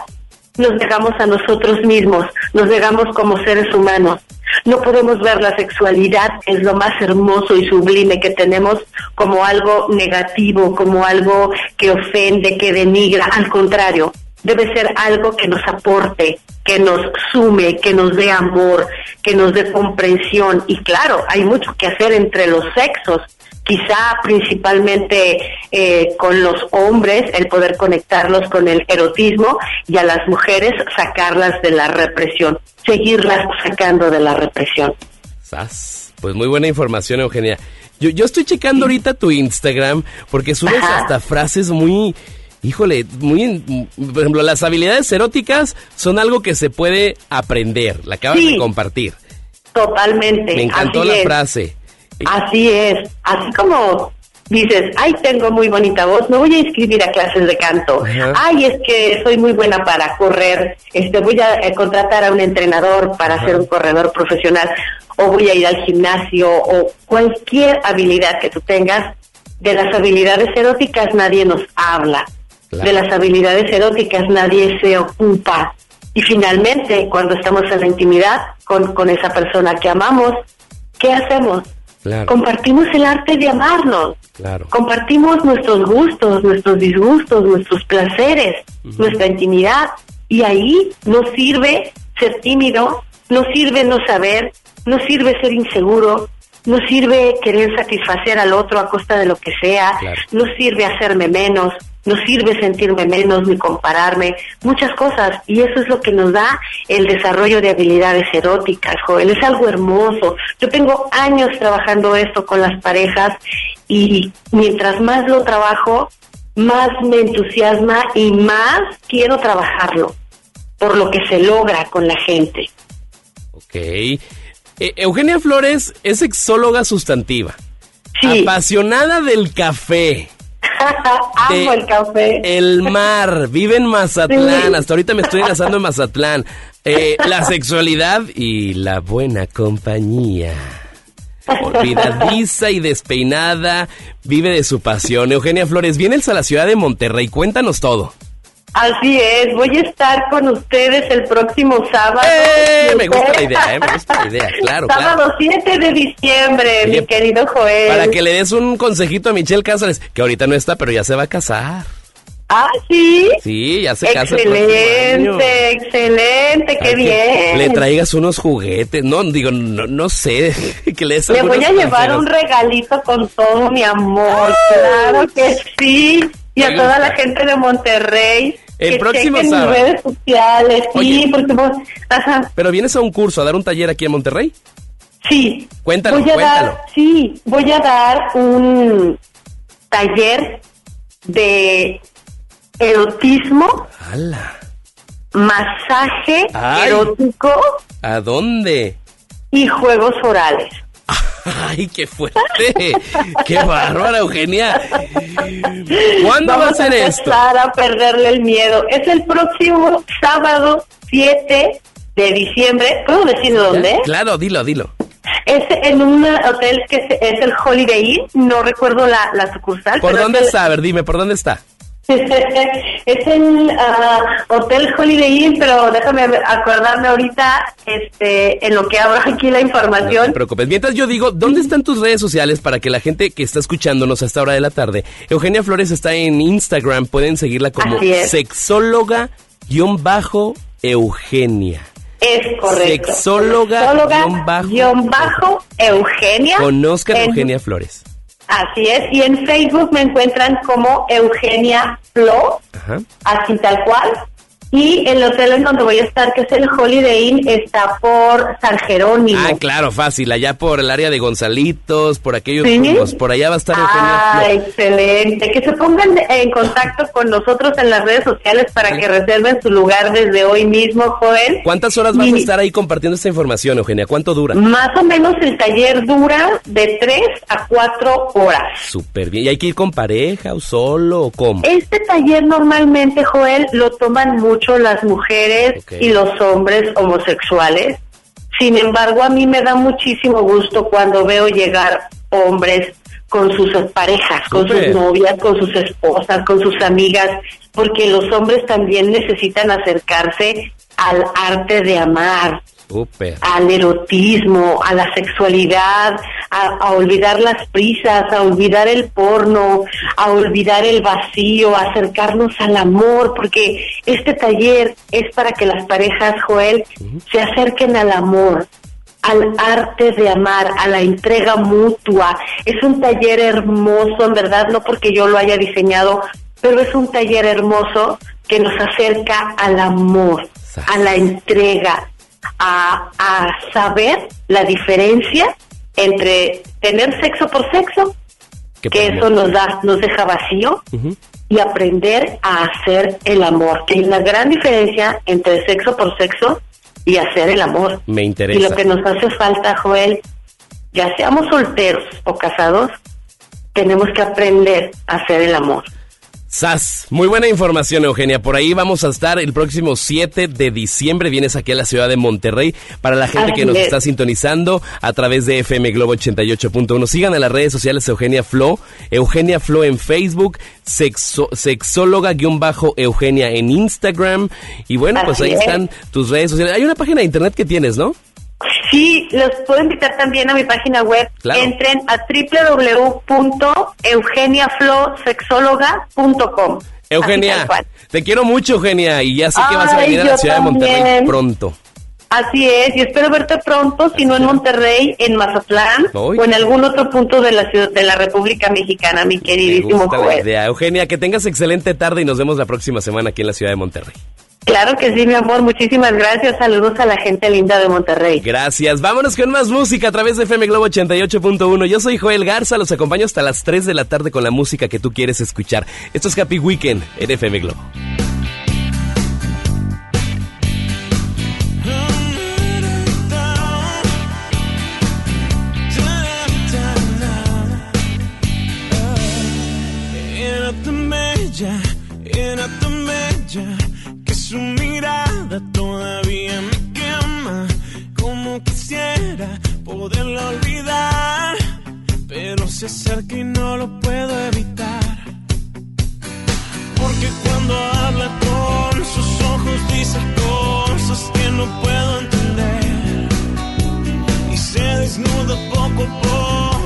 nos negamos a nosotros mismos, nos negamos como seres humanos. No podemos ver la sexualidad, es lo más hermoso y sublime que tenemos, como algo negativo, como algo que ofende, que denigra. Al contrario, debe ser algo que nos aporte, que nos sume, que nos dé amor, que nos dé comprensión. Y claro, hay mucho que hacer entre los sexos, quizá principalmente eh, con los hombres, el poder conectarlos con el erotismo y a las mujeres sacarlas de la represión, seguirlas sacando de la represión. Sas. Pues muy buena información, Eugenia. Yo, yo estoy checando ahorita tu Instagram porque subes Ajá. hasta frases muy, híjole, muy, por ejemplo, las habilidades eróticas son algo que se puede aprender. La acabas Sí. de compartir. Totalmente. Me encantó así la es. frase. Así es, así como dices, ay, tengo muy bonita voz, me voy a inscribir a clases de canto. Ajá. Ay, es que soy muy buena para correr, este, voy a eh, contratar a un entrenador para ser un corredor profesional, o voy a ir al gimnasio, o cualquier habilidad que tú tengas. De las habilidades eróticas nadie nos habla. De las habilidades eróticas nadie se ocupa. Y finalmente, cuando estamos en la intimidad con, con esa persona que amamos, ¿qué hacemos? Claro, Compartimos el arte de amarnos, claro. compartimos nuestros gustos, nuestros disgustos, nuestros placeres, nuestra intimidad. Y ahí nos sirve ser tímido, nos sirve no saber, nos sirve ser inseguro, nos sirve querer satisfacer al otro a costa de lo que sea, Claro. nos sirve hacerme menos, nos sirve sentirme menos ni compararme, muchas cosas. Y eso es lo que nos da el desarrollo de habilidades eróticas, Joel. Es algo hermoso. Yo tengo años trabajando esto con las parejas y mientras más lo trabajo, más me entusiasma y más quiero trabajarlo por lo que se logra con la gente. Ok. Eh, Eugenia Flores es sexóloga sustantiva. Apasionada del café. Amo de el café. El mar, vive en Mazatlán. Sí. Hasta ahorita me estoy casando en Mazatlán. Eh, la sexualidad y la buena compañía. Olvidadiza y despeinada, vive de su pasión. Eugenia Flores, vienes a la ciudad de Monterrey. Cuéntanos todo. Así es, voy a estar con ustedes el próximo sábado. Eh, me gusta la idea, eh, me gusta la idea, claro, claro. Sábado 7 de diciembre, mi querido Joel. Para que le des un consejito a Michelle Cázares, que ahorita no está, pero ya se va a casar. Ah, sí. Sí, ya se casa. Excelente, excelente, qué Ay, bien. Le traigas unos juguetes. No, digo, no, no sé. Que le Le voy a llevar un regalito con todo mi amor, claro que sí. Y a toda la gente de Monterrey. El que próximo chequen sábado. mis redes sociales, sí, Oye. porque vos, ajá, Pero vienes a un curso, a dar un taller aquí en Monterrey. sí. Cuéntalo, voy a cuéntalo. dar, sí, voy a dar un taller de erotismo, ¡Hala! masaje Ay. erótico ¿A dónde? y juegos orales. ¡Ay, qué fuerte! ¡Qué bárbara, Eugenia! ¿Cuándo va a Vamos ser esto? empezar a perderle el miedo. Es el próximo sábado 7 de diciembre. ¿Puedo decir dónde? Claro, dilo, dilo. Es en un hotel que es, es el Holiday Inn. No recuerdo la, la sucursal. ¿Por pero dónde es el- está? A ver, dime, ¿por dónde está? es el ah, Hotel Holiday Inn, pero déjame acordarme ahorita este, en lo que abro aquí la No información. te preocupes. Mientras yo digo, ¿dónde están tus redes sociales para que la gente que está escuchándonos a esta hora de la tarde? Eugenia Flores está en Instagram, pueden seguirla como sexóloga-eugenia. Es correcto. Sexóloga, guion bajo, guion bajo Eugenia. Conozcan a En- Eugenia Flores. Así es, y en Facebook me encuentran como Eugenia Flo, Ajá. así tal cual. Y el hotel en donde voy a estar, que es el Holiday Inn, está por San Jerónimo. Ah, claro, fácil. Allá por el área de Gonzalitos, por aquellos ¿Sí? Por allá va a estar Eugenia Ah, excelente. Que se pongan en contacto con nosotros en las redes sociales para que reserven su lugar desde hoy mismo, Joel. ¿Cuántas horas vas a Y- estar ahí compartiendo esta información, Eugenia? ¿Cuánto dura? Más o menos el taller dura de 3 a 4 horas. Súper bien. ¿Y hay que ir con pareja o solo o cómo? Este taller normalmente, Joel, lo toman mucho las mujeres y los hombres homosexuales. Sin embargo, a mí me da muchísimo gusto cuando veo llegar hombres con sus parejas, con sus novias, con sus esposas, con sus amigas, porque los hombres también necesitan acercarse al arte de amar, Súper. al erotismo, a la sexualidad, a, a olvidar las prisas, a olvidar el porno, a olvidar el vacío, a acercarnos al amor, porque este taller es para que las parejas, Joel, se acerquen al amor, al arte de amar, a la entrega mutua. Es un taller hermoso, en verdad, no porque yo lo haya diseñado, pero es un taller hermoso que nos acerca al amor, a la entrega, a, a saber la diferencia entre tener sexo por sexo, que eso nos da, nos deja vacío, y aprender a hacer el amor. Que hay una gran diferencia entre sexo por sexo y hacer el amor. Me Y interesa. lo que nos hace falta, Joel, ya seamos solteros o casados, tenemos que aprender a hacer el amor. Sas, muy buena información Eugenia. Por ahí vamos a estar el próximo 7 de diciembre. Vienes aquí a la ciudad de Monterrey para la gente que nos es. está sintonizando a través de FM Globo 88.1. Sigan en las redes sociales Eugenia Flo, Eugenia Flo en Facebook, sexo- sexóloga-eugenia en Instagram. Y bueno, pues ahí es. están tus redes sociales. Hay una página de internet que tienes, ¿no? Sí, los puedo invitar también a mi página web. Claro. Entren a www.eugeniaflosexóloga.com. Eugenia, te quiero mucho Eugenia y ya sé que vas a venir a la ciudad de Monterrey pronto. Así es, y espero verte pronto, si no en Monterrey, en Mazatlán o en algún otro punto de la ciudad, de la República Mexicana, mi Me queridísimo gusta la Joel. idea. Eugenia, que tengas excelente tarde y nos vemos la próxima semana aquí en la ciudad de Monterrey. Claro que sí, mi amor, muchísimas gracias. Saludos a la gente linda de Monterrey. Gracias. Vámonos con más música a través de FM Globo 88.1. Yo soy Joel Garza, los acompaño hasta las 3 de la tarde con la música que tú quieres escuchar. Esto es Happy Weekend en FM Globo. Todavía me quema. Como quisiera poderla olvidar, pero se acerca y no lo puedo evitar. Porque cuando habla con sus ojos dice cosas que no puedo entender. Y se desnuda poco a poco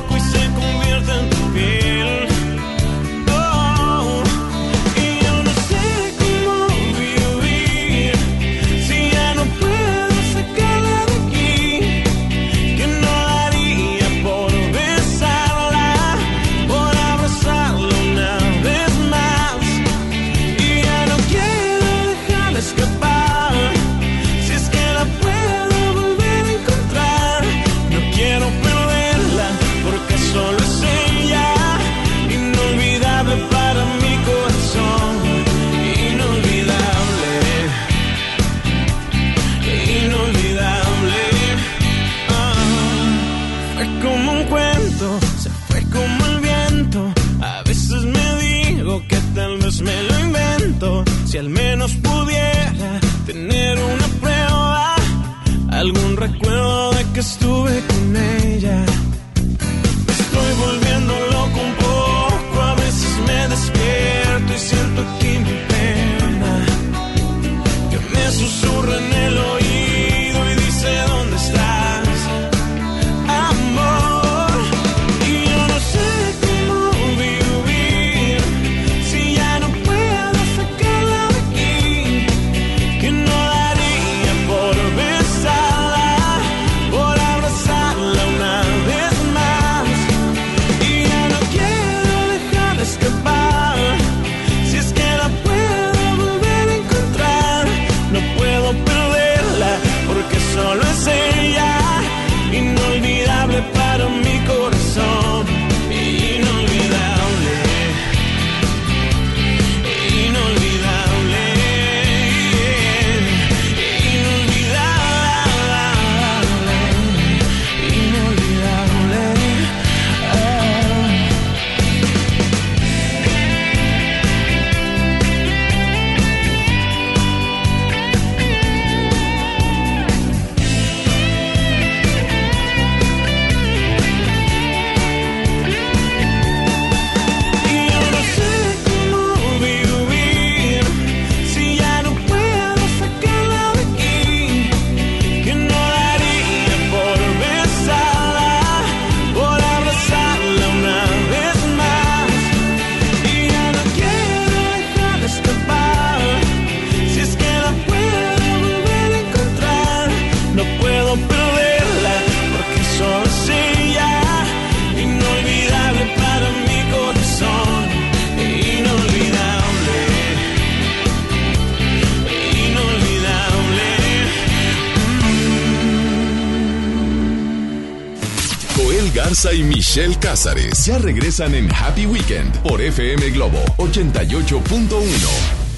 Michelle Cázares ya regresan en Happy Weekend por FM Globo 88.1.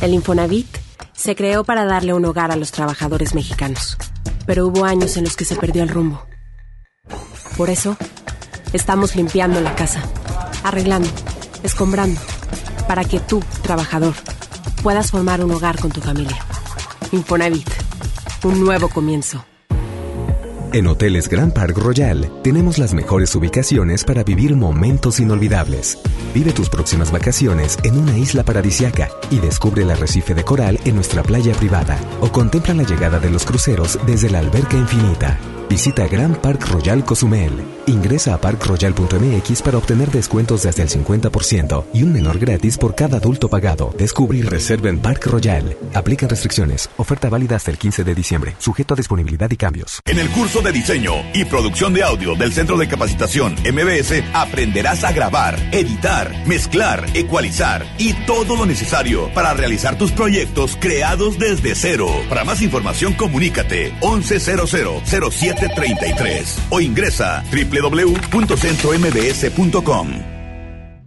El Infonavit se creó para darle un hogar a los trabajadores mexicanos, pero hubo años en los que se perdió el rumbo. Por eso, estamos limpiando la casa, arreglando, escombrando, para que tú, trabajador, puedas formar un hogar con tu familia. Infonavit, un nuevo comienzo. En Hoteles Grand Park Royal tenemos las mejores ubicaciones para vivir momentos inolvidables. Vive tus próximas vacaciones en una isla paradisiaca y descubre el arrecife de coral en nuestra playa privada o contempla la llegada de los cruceros desde la alberca infinita. Visita Grand Park Royal Cozumel. Ingresa a parkroyal.mx para obtener descuentos de hasta el 50% y un menor gratis por cada adulto pagado. Descubre y reserva en Park Royal. Aplican restricciones. Oferta válida hasta el 15 de diciembre. Sujeto a disponibilidad y cambios. En el curso de diseño y producción de audio del Centro de Capacitación MBS aprenderás a grabar, editar, mezclar, ecualizar y todo lo necesario para realizar tus proyectos creados desde cero. Para más información comunícate 11000733 o ingresa www.centrombs.com.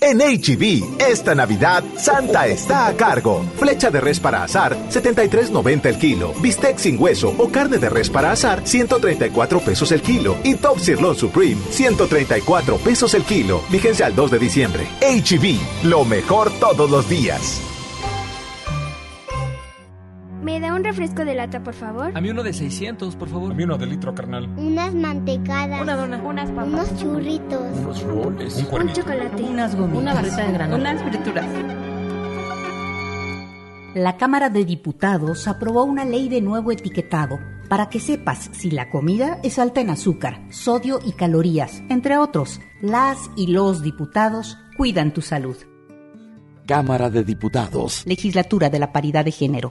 En HB, esta Navidad, Santa está a cargo. Flecha de res para asar, 73.90 el kilo. Bistec sin hueso o carne de res para asar, 134 pesos el kilo. Y Top Sirloin Supreme, 134 pesos el kilo. Vigencia al 2 de diciembre. HB, lo mejor todos los días. ¿Me da un refresco de lata, por favor? A mí uno de 600, por favor. A mí uno de litro, carnal. Unas mantecadas. Una dona. Unas papas. Unos churritos. Unos roles. Un, un chocolate. Unas gomitas. Una barrita de. Unas frituras. La Cámara de Diputados aprobó una ley de nuevo etiquetado para que sepas si la comida es alta en azúcar, sodio y calorías, entre otros. Las y los diputados cuidan tu salud. Cámara de Diputados. Legislatura de la Paridad de Género.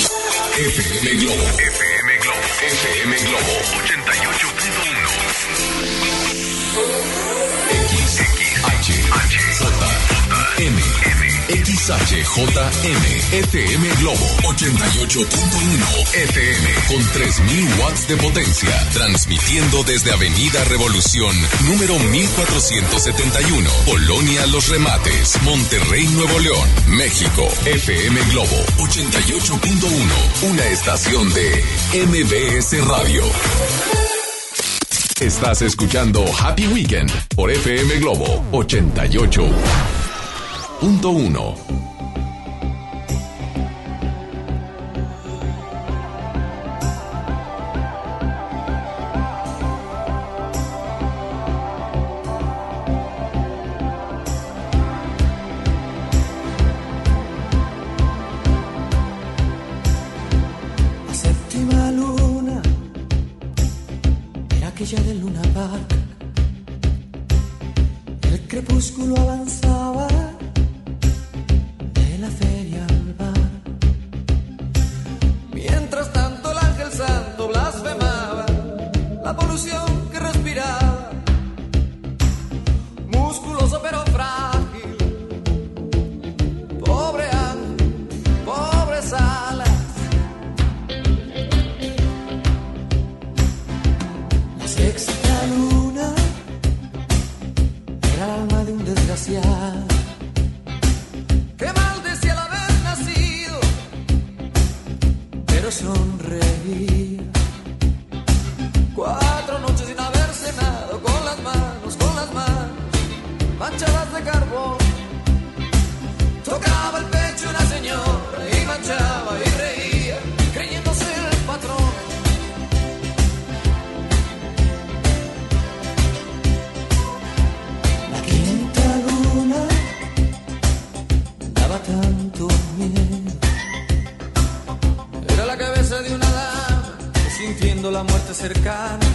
FM Globo. FM Globo. FM Globo 88.1. X, H, H, J, M, XHJM, FM Globo 88.1 FM con 3000 watts de potencia, transmitiendo desde Avenida Revolución, número 1471, Polonia Los Remates, Monterrey, Nuevo León, México. FM Globo 88.1, una estación de MBS Radio. Estás escuchando Happy Weekend por FM Globo 88. Punto 1. La séptima luna era aquella de Luna Park. El crepúsculo avanzaba la cercana,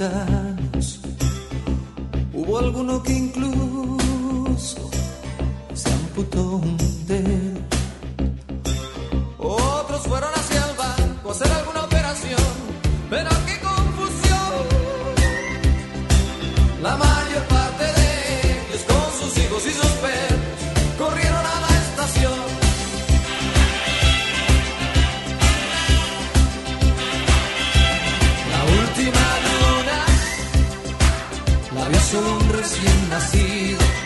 los vio solo un recién nacido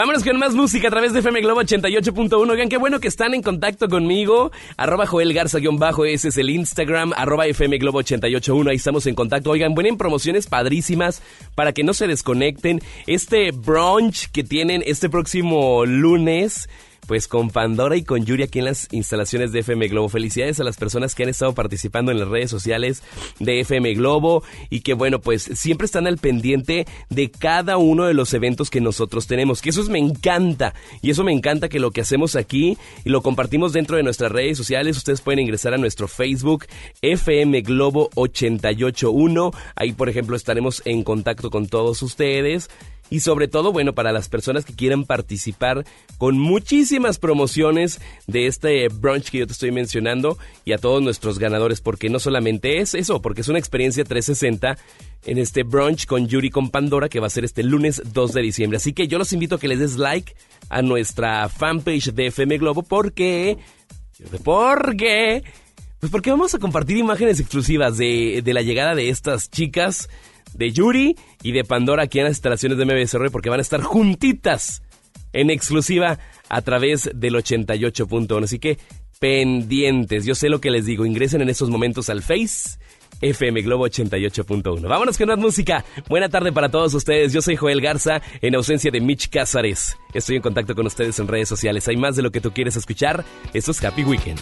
Vámonos con más música a través de FM Globo 88.1. Oigan, qué bueno que están en contacto conmigo. Arroba Joel Garza-bajo, ese es el Instagram. Arroba FM Globo 88.1, ahí estamos en contacto. Oigan, vienen promociones padrísimas para que no se desconecten. Este brunch que tienen este próximo lunes pues con Pandora y con Yuri aquí en las instalaciones de FM Globo. Felicidades a las personas que han estado participando en las redes sociales de FM Globo y que bueno, pues siempre están al pendiente de cada uno de los eventos que nosotros tenemos, que eso es- me encanta. Y eso me encanta que lo que hacemos aquí y lo compartimos dentro de nuestras redes sociales, ustedes pueden ingresar a nuestro Facebook FM Globo 881, ahí por ejemplo estaremos en contacto con todos ustedes y sobre todo, bueno, para las personas que quieran participar con muchísimas promociones de este brunch que yo te estoy mencionando y a todos nuestros ganadores, porque no solamente es eso, porque es una experiencia 360 en este brunch con Yuri con Pandora que va a ser este lunes 2 de diciembre. Así que yo los invito a que les des like a nuestra fanpage de FM Globo porque... Porque... Pues porque vamos a compartir imágenes exclusivas de, de la llegada de estas chicas, de Yuri y de Pandora aquí en las instalaciones de MBSR porque van a estar juntitas en exclusiva a través del 88.1. Así que pendientes, yo sé lo que les digo, ingresen en estos momentos al Face FM Globo 88.1. Vámonos con más música. Buena tarde para todos ustedes. Yo soy Joel Garza, en ausencia de Mitch Cázares. Estoy en contacto con ustedes en redes sociales. Hay más de lo que tú quieres escuchar. Esto es Happy Weekend.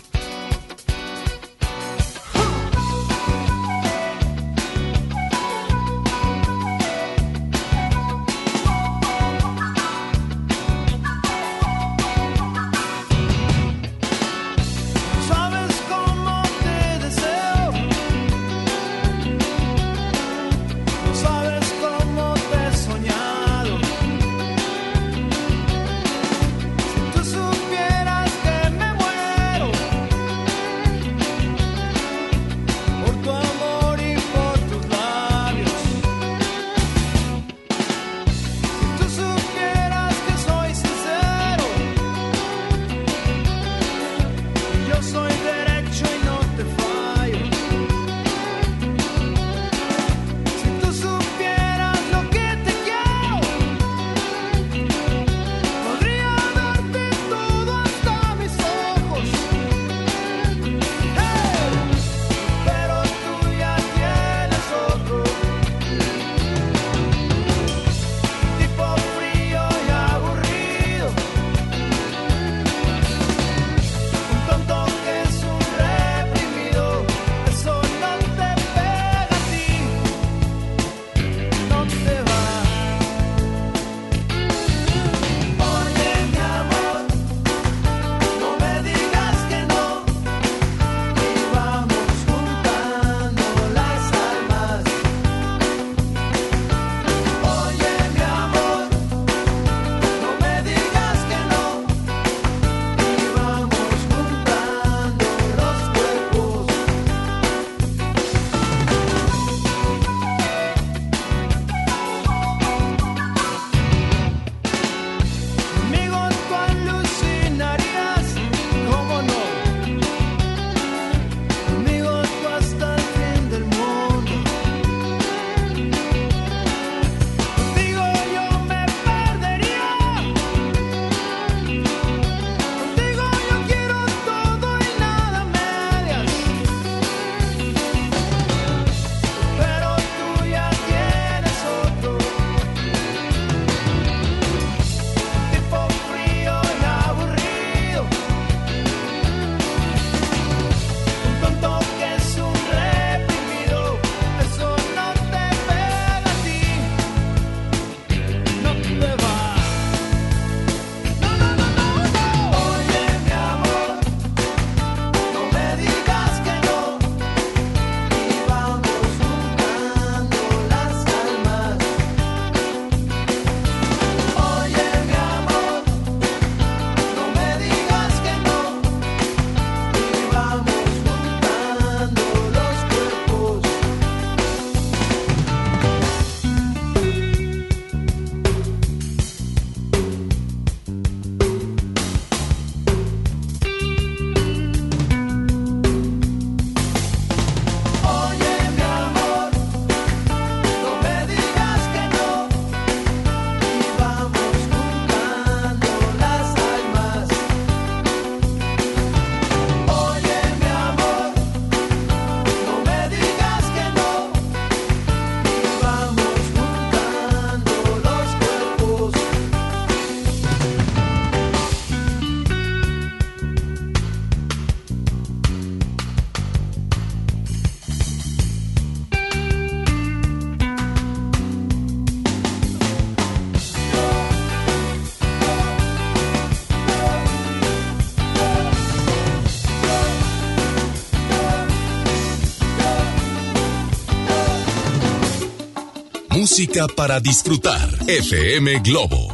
Música para disfrutar. FM Globo.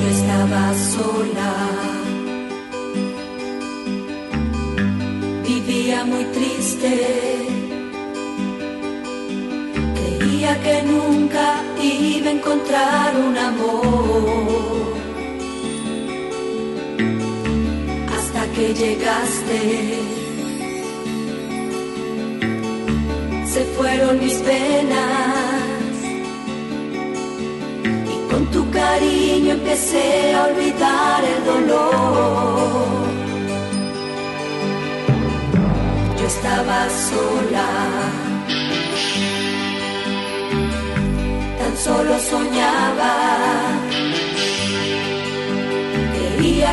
Yo estaba sola. Vivía muy triste. Creía que nunca iba a encontrar un amor. Llegaste. Se fueron mis penas con tu cariño empecé a olvidar el dolor. Yo estaba sola, tan solo soñaba.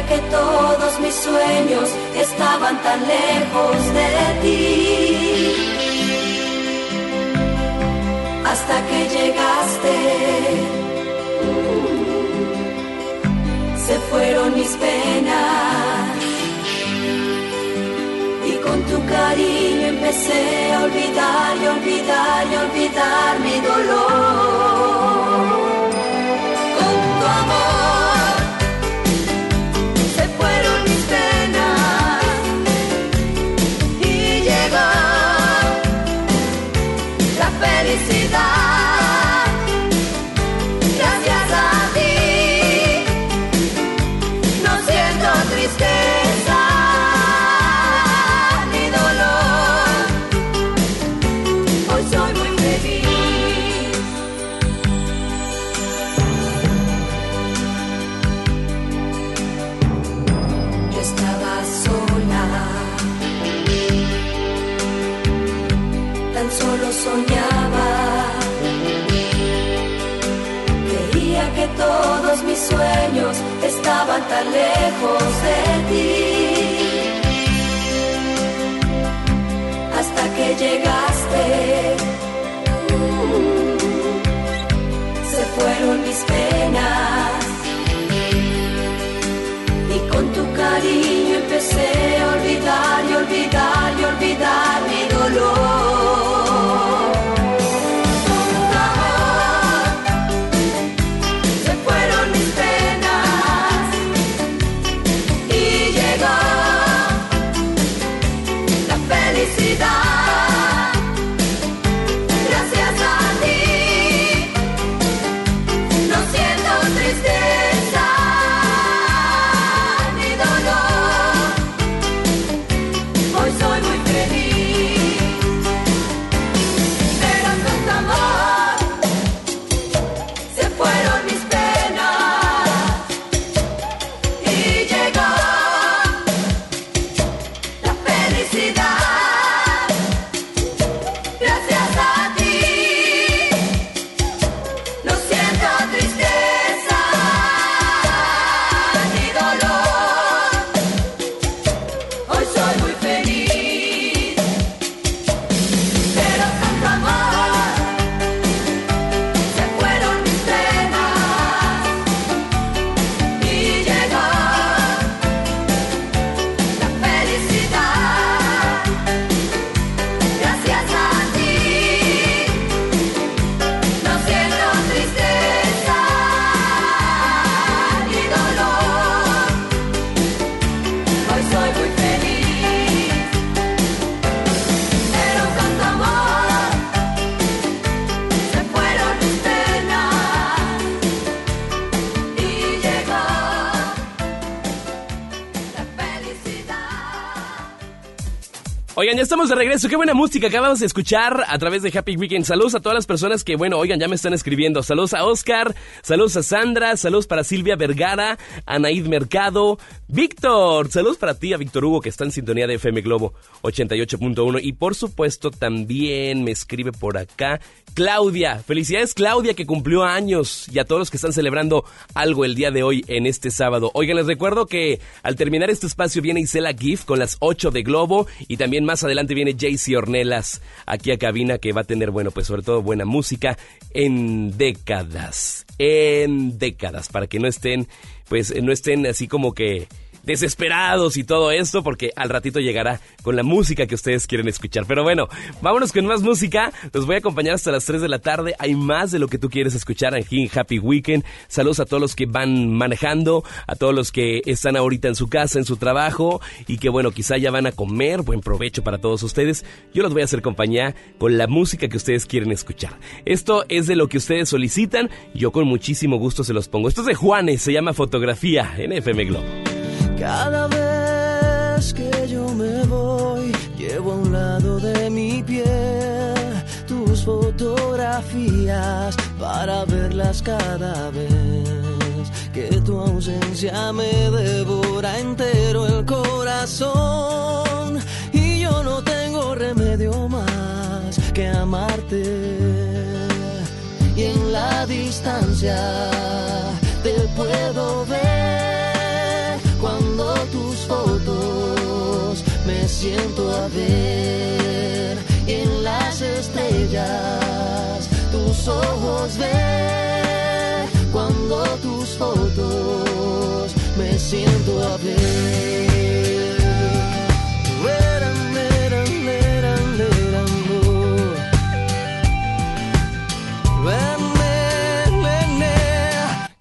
Que todos mis sueños estaban tan lejos de ti. Hasta que llegaste se fueron mis penas y con tu cariño empecé a olvidar y olvidar y olvidar mi dolor. Tan lejos de ti. Hasta que llegaste, se fueron mis penas. Y con tu cariño empecé a olvidar y olvidar y olvidar ya estamos de regreso. Qué buena música acabamos de escuchar a través de Happy Weekend. Saludos a todas las personas que, bueno, oigan, ya me están escribiendo. Saludos a Oscar, saludos a Sandra, saludos para Silvia Vergara, Anaid Mercado, Víctor. Saludos para ti, a Víctor Hugo, que está en sintonía de FM Globo 88.1. Y por supuesto, también me escribe por acá Claudia. Felicidades, Claudia, que cumplió años. Y a todos los que están celebrando algo el día de hoy en este sábado. Oigan, les recuerdo que al terminar este espacio viene Isela Gift con las 8 de Globo y también más adelante viene Jaycee Ornelas aquí a cabina que va a tener, bueno, pues sobre todo buena música en décadas. En décadas, para que no estén, pues no estén así como que desesperados y todo esto, porque al ratito llegará con la música que ustedes quieren escuchar. Pero bueno, vámonos con más música. Los voy a acompañar hasta las 3 de la tarde. Hay más de lo que tú quieres escuchar aquí Happy Weekend. Saludos a todos los que van manejando, a todos los que están ahorita en su casa, en su trabajo y que bueno, quizá ya van a comer. Buen provecho para todos ustedes. Yo los voy a hacer compañía con la música que ustedes quieren escuchar. Esto es de lo que ustedes solicitan. Yo con muchísimo gusto se los pongo. Esto es de Juanes, se llama Fotografía en FM Globo. Cada vez que yo me voy, llevo a un lado de mi piel tus fotografías para verlas cada vez. Que tu ausencia me devora entero el corazón. Y yo no tengo remedio más que amarte. Y en la distancia te puedo ver cuando tus fotos. Me siento a ver en las estrellas tus ojos ver cuando tus fotos. Me siento a ver.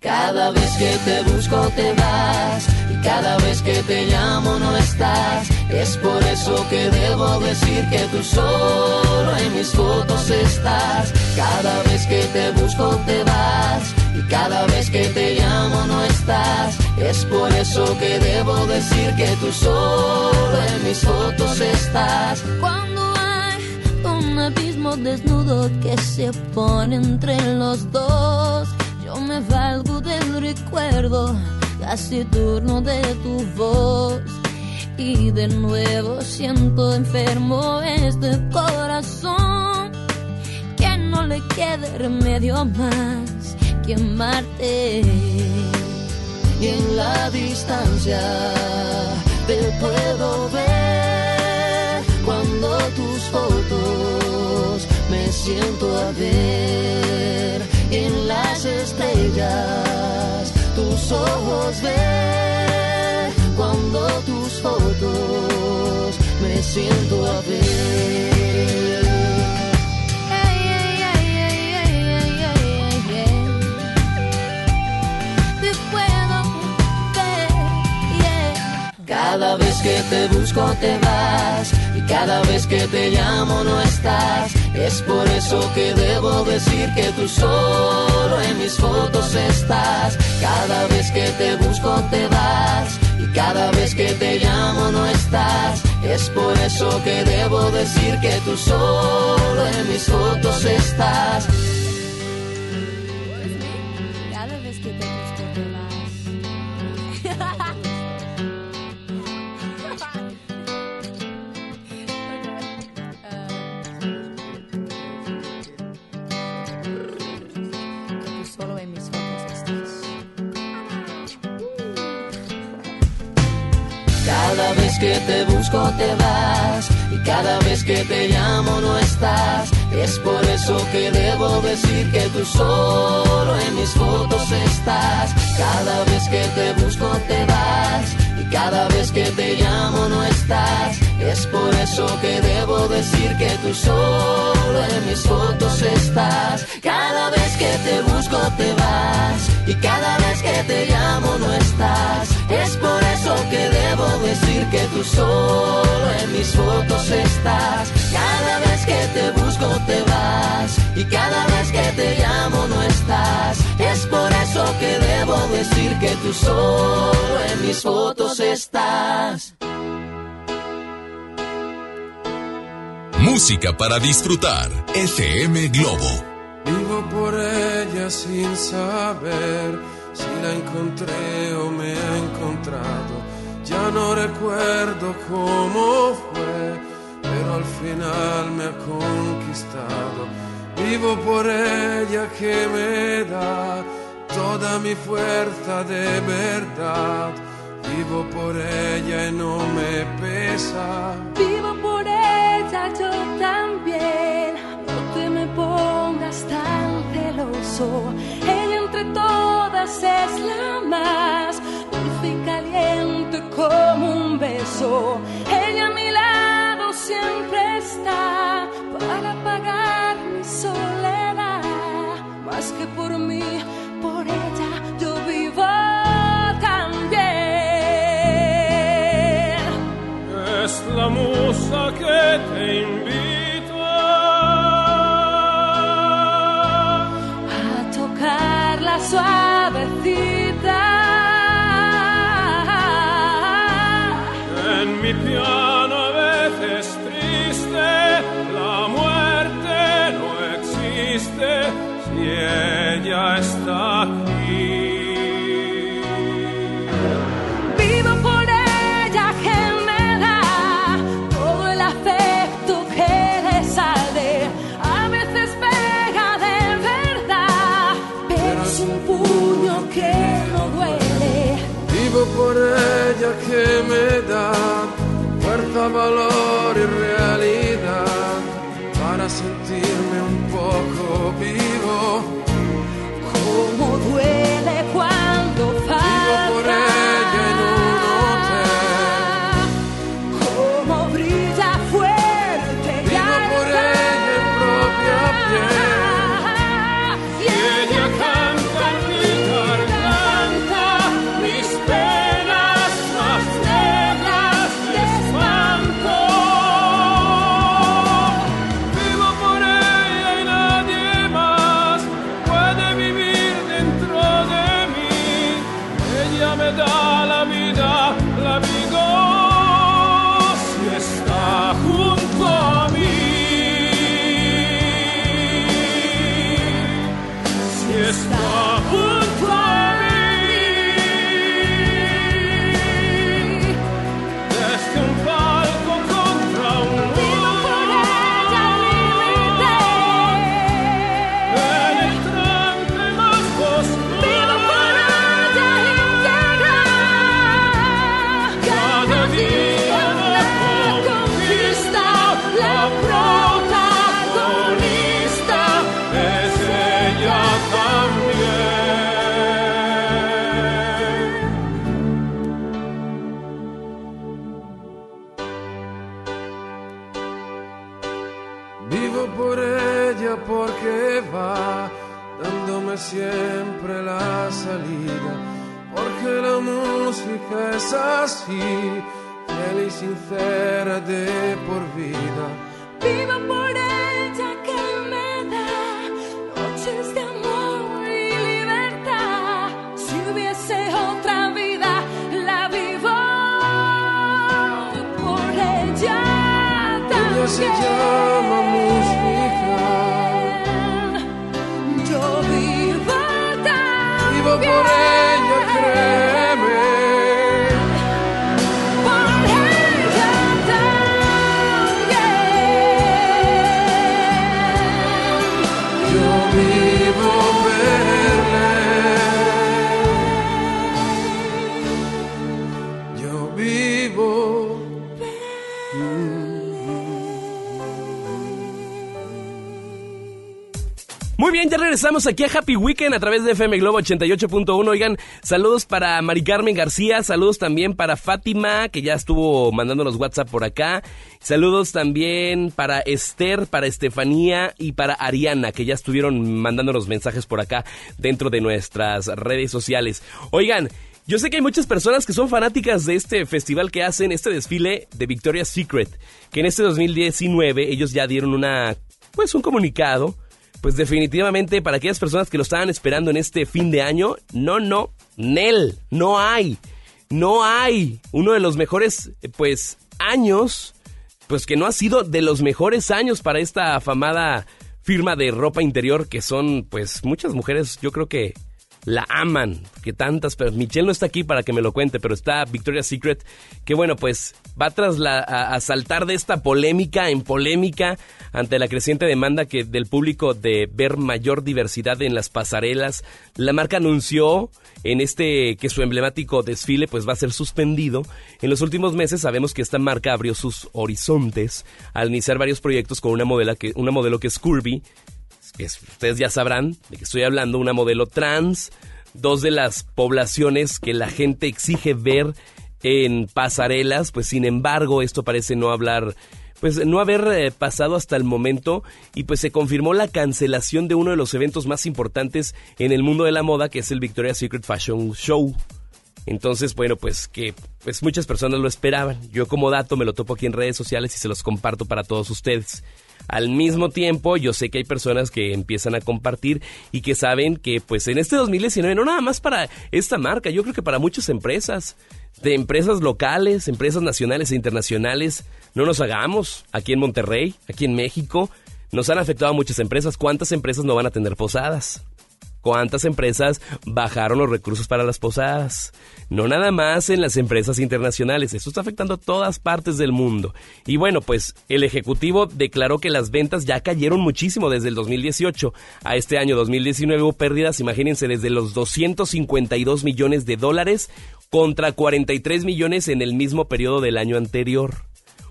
Cada vez que te busco te vas cada vez que te llamo no estás. Es por eso que debo decir que tú solo en mis fotos estás. Cada vez que te busco te vas y cada vez que te llamo no estás. Es por eso que debo decir que tú solo en mis fotos estás. Cuando hay un abismo desnudo que se pone entre los dos, yo me valgo del recuerdo casi turno de tu voz. Y de nuevo siento enfermo este corazón, que no le quede remedio más que amarte. y en la distancia te puedo ver cuando tus fotos me siento a ver en las estrellas ojos ver cuando tus fotos me siento a ver. Cada vez que te busco te vas cada vez que te llamo no estás. Es por eso que debo decir que tú solo en mis fotos estás. Cada vez que te busco te vas y cada vez que te llamo no estás. Es por eso que debo decir que tú solo en mis fotos estás. Te busco te vas y cada vez que te llamo no estás. Es por eso que debo decir que tú solo en mis fotos estás. Cada vez que te busco te vas y cada vez que te llamo no estás. Es por eso que debo decir que tú solo en mis fotos estás. Cada vez que te busco te vas y cada vez que te llamo no estás. Es por eso que debo decir que tú solo en mis fotos estás. Cada vez que te busco te vas y cada vez que te llamo no estás. Es por eso que debo decir que tú solo en mis fotos estás. Música para disfrutar. FM Globo. Vivo por ella sin saber si la encontré o me ha encontrado. Ya no recuerdo cómo fue, pero al final me ha conquistado. Vivo por ella que me da toda mi fuerza de verdad. Vivo por ella y no me pesa. Vivo por ella, yo también. Pongas tan celoso. Ella entre todas es la más dulce y caliente como un beso. Ella a mi lado siempre está para pagar mi soledad. Más que por mí, por ella yo vivo también. Es la musa que te suavecita. en mi piano a veces triste. La muerte no existe si ella está que me da fuerza, valor y realidad para sentirme un poco vivo. Así, fiel y sincera de por vida. Vivo por ella que me da noches de amor y libertad. Si hubiese otra vida, la vivo por ella también. Ya regresamos aquí a Happy Weekend a través de FM Globo 88.1. Oigan, saludos para Mari Carmen García, saludos también para Fátima, que ya estuvo mandándonos WhatsApp por acá. Saludos también para Esther, para Estefanía y para Ariana, que ya estuvieron mandándonos mensajes por acá dentro de nuestras redes sociales. Oigan, yo sé que hay muchas personas que son fanáticas de este festival que hacen, este desfile de Victoria's Secret, que en este 2019 ellos ya dieron una, pues un comunicado pues definitivamente para aquellas personas que lo estaban esperando en este fin de año, no, no, Nel, no hay, no hay uno de los mejores, pues, años, pues que no ha sido de los mejores años para esta afamada firma de ropa interior que son, pues, muchas mujeres, yo creo que la aman, que tantas, pero Michelle no está aquí para que me lo cuente, pero está Victoria's Secret, que bueno, pues va tras la, a, saltar de esta polémica en polémica ante la creciente demanda que del público de ver mayor diversidad en las pasarelas. La marca anunció en este que su emblemático desfile pues va a ser suspendido. En los últimos meses sabemos que esta marca abrió sus horizontes al iniciar varios proyectos con una modelo que una modelo que es Curvy, que es- ustedes ya sabrán de que estoy hablando, una modelo trans, dos de las poblaciones que la gente exige ver en pasarelas, pues sin embargo esto parece no hablar pues no haber eh, pasado hasta el momento y pues se confirmó la cancelación de uno de los eventos más importantes en el mundo de la moda que es el Victoria's Secret Fashion Show. Entonces, bueno, pues que pues muchas personas lo esperaban. Yo como dato me lo topo aquí en redes sociales y se los comparto para todos ustedes. Al mismo tiempo, yo sé que hay personas que empiezan a compartir y que saben que pues en este 2019 no nada más para esta marca, yo creo que para muchas empresas, de empresas locales, empresas nacionales e internacionales, no nos hagamos aquí en Monterrey, aquí en México, nos han afectado a muchas empresas. ¿Cuántas empresas no van a tener posadas? ¿Cuántas empresas bajaron los recursos para las posadas? No nada más en las empresas internacionales, esto está afectando a todas partes del mundo. Y bueno, pues el Ejecutivo declaró que las ventas ya cayeron muchísimo desde el 2018 a este año 2019 hubo pérdidas, imagínense, desde los 252 millones de dólares contra 43 millones en el mismo periodo del año anterior.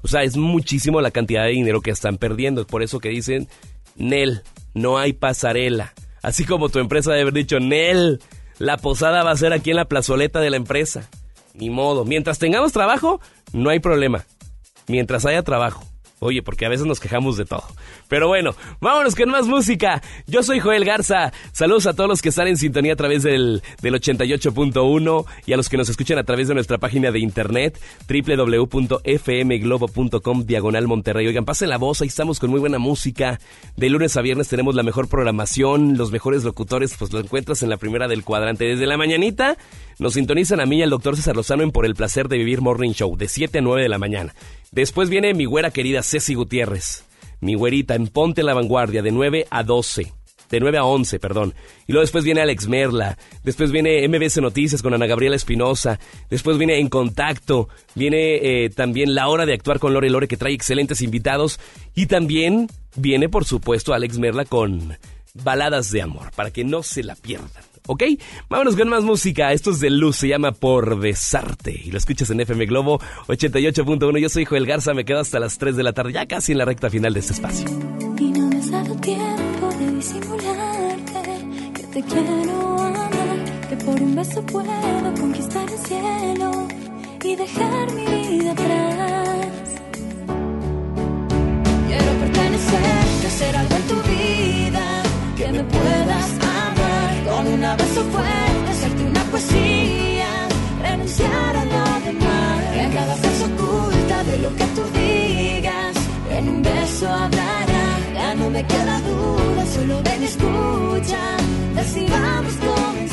O sea, es muchísimo la cantidad de dinero que están perdiendo. Es por eso que dicen, Nel, no hay pasarela. Así como tu empresa debe haber dicho, Nel, la posada va a ser aquí en la plazoleta de la empresa. Ni modo. Mientras tengamos trabajo, no hay problema. Mientras haya trabajo. Oye, porque a veces nos quejamos de todo. Pero bueno, vámonos con más música. Yo soy Joel Garza. Saludos a todos los que están en sintonía a través del, del 88.1 y a los que nos escuchan a través de nuestra página de internet www.fmglobo.com diagonal Monterrey. Oigan, pasen la voz, ahí estamos con muy buena música. De lunes a viernes tenemos la mejor programación, los mejores locutores, pues lo encuentras en la primera del cuadrante. Desde la mañanita nos sintonizan a mí y al doctor César Lozano en Por el Placer de Vivir Morning Show, de 7 a 9 de la mañana. Después viene mi güera querida Ceci Gutiérrez, mi güerita en Ponte la Vanguardia, de 9 a 12. De 9 a 11, perdón. Y luego después viene Alex Merla. Después viene MBC Noticias con Ana Gabriela Espinosa. Después viene En Contacto. Viene eh, también La Hora de Actuar con Lore Lore, que trae excelentes invitados. Y también viene, por supuesto, Alex Merla con Baladas de Amor, para que no se la pierdan. ¿Ok? Vámonos con más música. Esto es de Luz, se llama Por Besarte. Y lo escuchas en FM Globo 88.1. Yo soy Joel Garza, me quedo hasta las 3 de la tarde, ya casi en la recta final de este espacio. Y no me dado tiempo de disimularte que te quiero amar, que por un beso puedo conquistar el cielo y dejar mi vida atrás. Quiero pertenecer, hacer algo en tu abrazo fuerte, hacerte una poesía, renunciar a lo demás, que en cada frase oculta de lo que tú digas, en un beso hablará, ya no me queda duda, solo ven y escucha, a comenzar.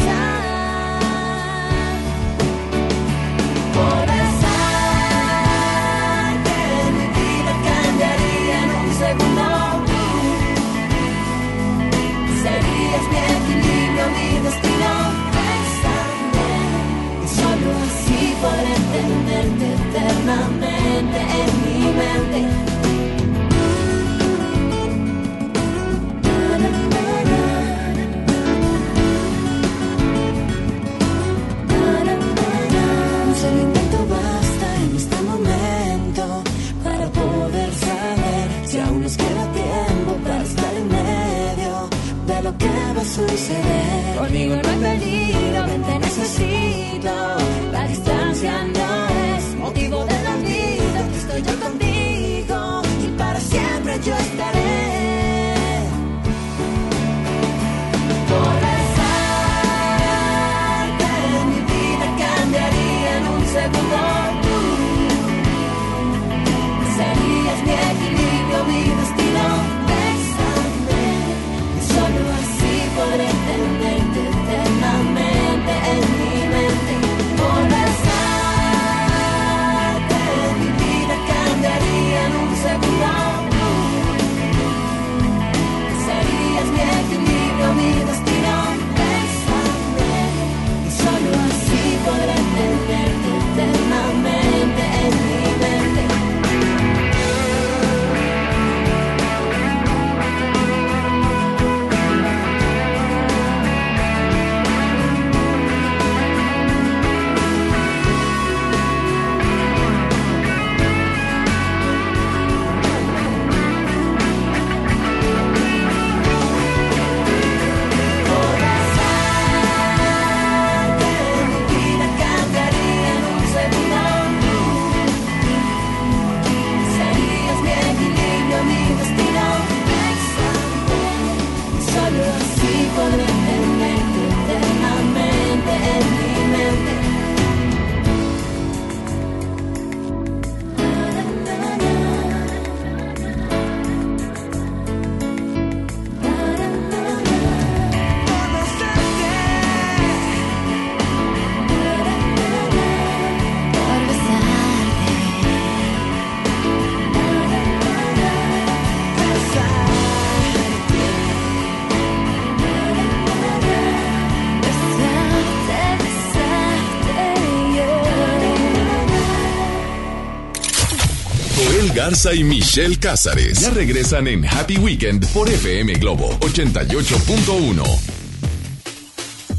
Garza y Michelle Cázares ya regresan en Happy Weekend por FM Globo 88.1.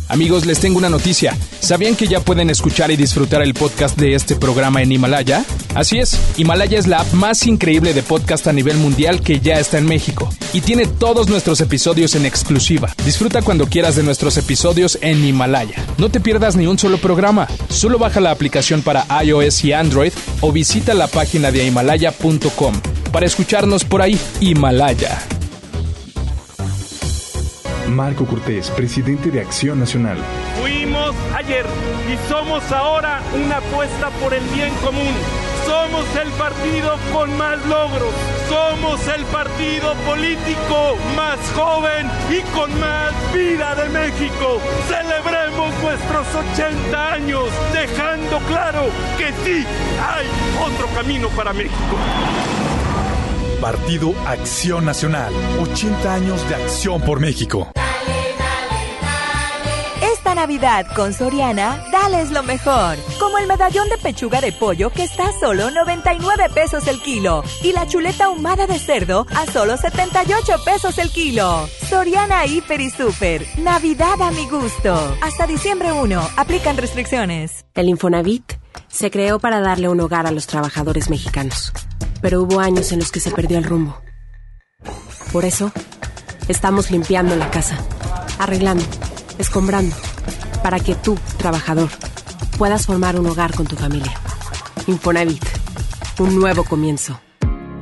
Amigos, les tengo una noticia. ¿Sabían que ya pueden escuchar y disfrutar el podcast de este programa en Himalaya? Así es, Himalaya es la app más increíble de podcast a nivel mundial que ya está en México y tiene todos nuestros episodios en exclusiva. Disfruta cuando quieras de nuestros episodios en Himalaya. No te pierdas ni un solo programa. Solo baja la aplicación para iOS y Android o visita la página de himalaya.com para escucharnos por ahí. Himalaya. Marco Cortés, presidente de Acción Nacional. Fuimos ayer y somos ahora una apuesta por el bien común. Somos el partido con más logros. Somos el partido político más joven y con más vida de México. Celebremos nuestros 80 años, dejando claro que sí hay otro camino para México. Partido Acción Nacional. 80 años de acción por México. Navidad con Soriana, dales lo mejor. Como el medallón de pechuga de pollo que está a solo 99 pesos el kilo. Y la chuleta ahumada de cerdo a solo 78 pesos el kilo. Soriana Hiper y Super. Navidad a mi gusto. Hasta diciembre 1. Aplican restricciones. El Infonavit se creó para darle un hogar a los trabajadores mexicanos. Pero hubo años en los que se perdió el rumbo. Por eso, estamos limpiando la casa, arreglando, escombrando, para que tú, trabajador, puedas formar un hogar con tu familia. Infonavit, un nuevo comienzo.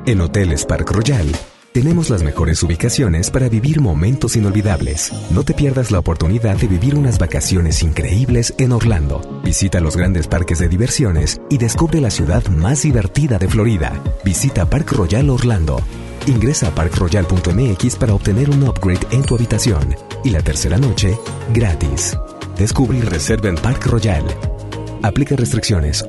En Hoteles Park Royal tenemos las mejores ubicaciones para vivir momentos inolvidables. No te pierdas la oportunidad de vivir unas vacaciones increíbles en Orlando. Visita los grandes parques de diversiones y descubre la ciudad más divertida de Florida. Visita Park Royal Orlando. Ingresa a parkroyal.mx para obtener un upgrade en tu habitación y la tercera noche gratis. Descubre y reserva en Park Royal. Aplica restricciones.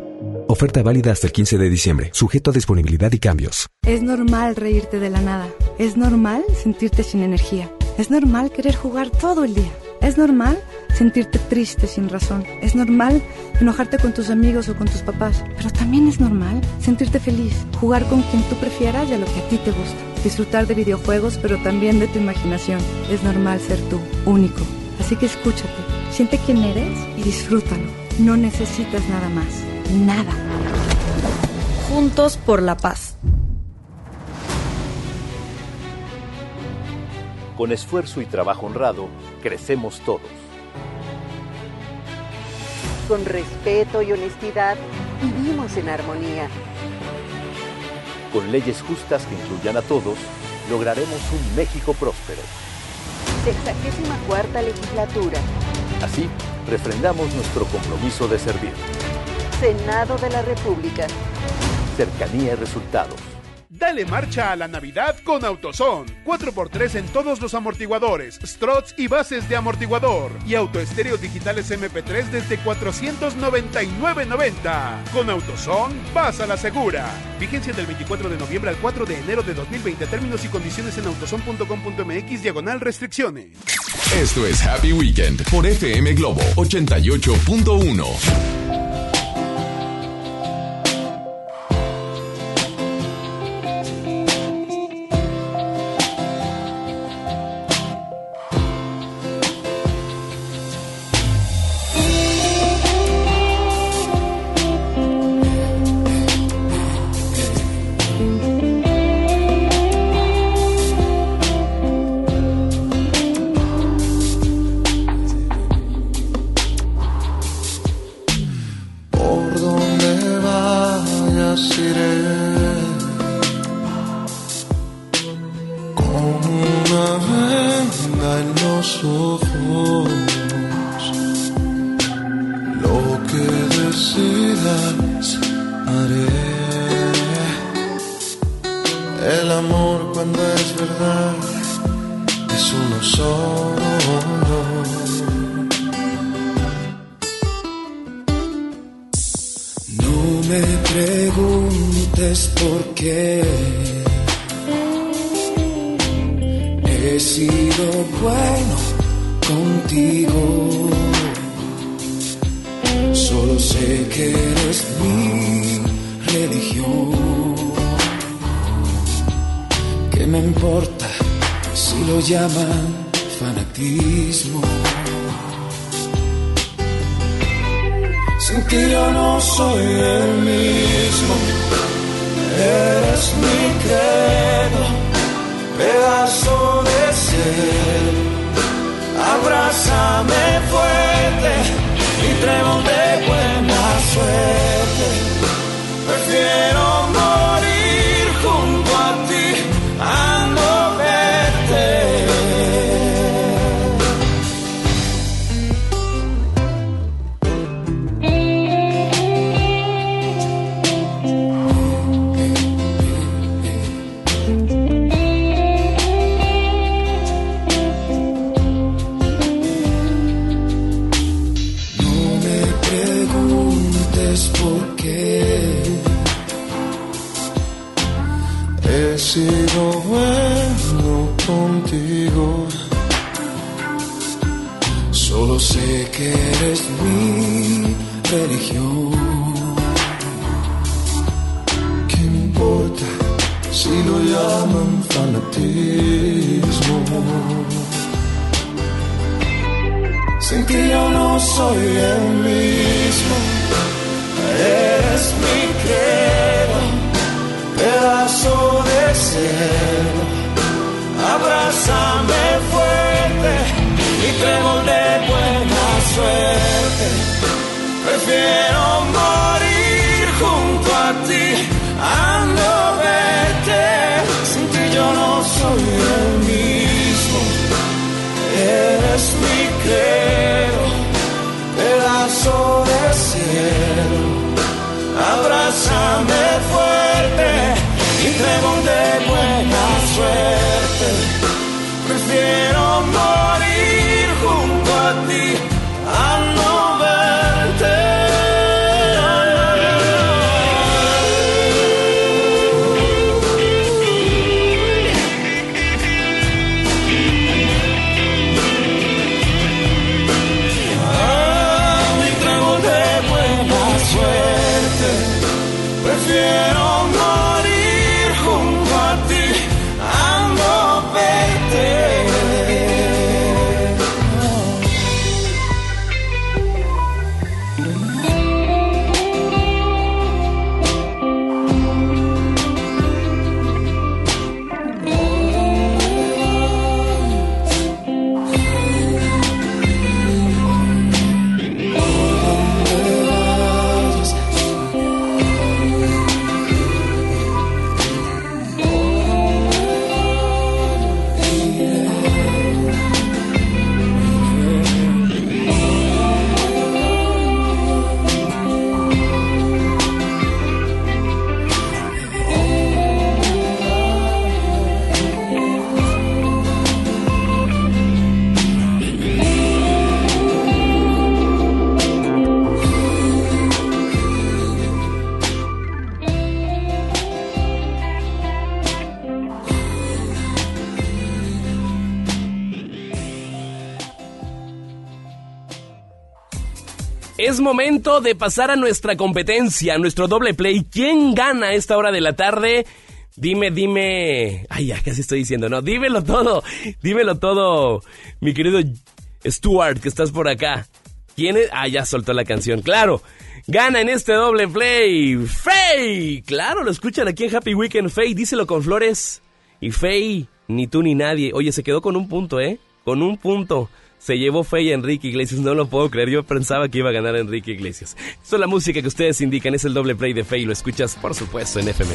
Oferta válida hasta el 15 de diciembre, sujeto a disponibilidad y cambios. Es normal reírte de la nada. Es normal sentirte sin energía. Es normal querer jugar todo el día. Es normal sentirte triste sin razón. Es normal enojarte con tus amigos o con tus papás. Pero también es normal sentirte feliz, jugar con quien tú prefieras y a lo que a ti te gusta. Disfrutar de videojuegos, pero también de tu imaginación. Es normal ser tú, único. Así que escúchate, siente quién eres y disfrútalo. No necesitas nada más. Nada. Juntos por la paz. Con esfuerzo y trabajo honrado, crecemos todos. Con respeto y honestidad, vivimos en armonía. Con leyes justas que incluyan a todos, lograremos un México próspero. Sexagésima cuarta legislatura. Así, refrendamos nuestro compromiso de servir. Senado de la República. Cercanía y resultados. Dale marcha a la Navidad con AutoZone. 4x3 en todos los amortiguadores, struts y bases de amortiguador. Y autoestéreos digitales MP3 desde 499.90. Con AutoZone, vas a la segura. Vigencia del 24 de noviembre al 4 de enero de 2020. Términos y condiciones en autozone.com.mx diagonal restricciones. Esto es Happy Weekend por FM Globo 88.1. es uno solo. No me preguntes por qué he sido bueno contigo. Solo sé que eres mi religión. me importa si lo llaman fanatismo? Sin yo no soy el mismo. Eres mi credo, pedazo de ser. Abrázame fuerte y trébol de buena suerte. Prefiero morir soy el mismo. Eres mi credo, pedazo de ser. Abrázame fuerte y trébol de buena suerte. Prefiero morir junto a ti a verte. Sin ti yo no soy el mismo. Eres mi credo, pedazo de cielo. Abrázame fuerte y trébol de buena suerte. Es momento de pasar a nuestra competencia, a nuestro doble play. ¿Quién gana a esta hora de la tarde? Dime, dime. Ay, ya casi estoy diciendo, no. Dímelo todo. Dímelo todo, mi querido Stuart, que estás por acá. ¿Quién es? Ah, ya soltó la canción. Claro. Gana en este doble play. Faye. Claro, lo escuchan aquí en Happy Weekend. Faye, díselo con flores. Y Faye, ni tú ni nadie. Oye, se quedó con un punto, ¿eh? Con un punto. Se llevó Faye a Enrique Iglesias, no lo puedo creer. Yo pensaba que iba a ganar Enrique Iglesias. Esto es la música que ustedes indican, es el doble play de Faye. Lo escuchas, por supuesto, en FM.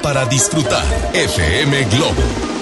Para disfrutar. FM Globo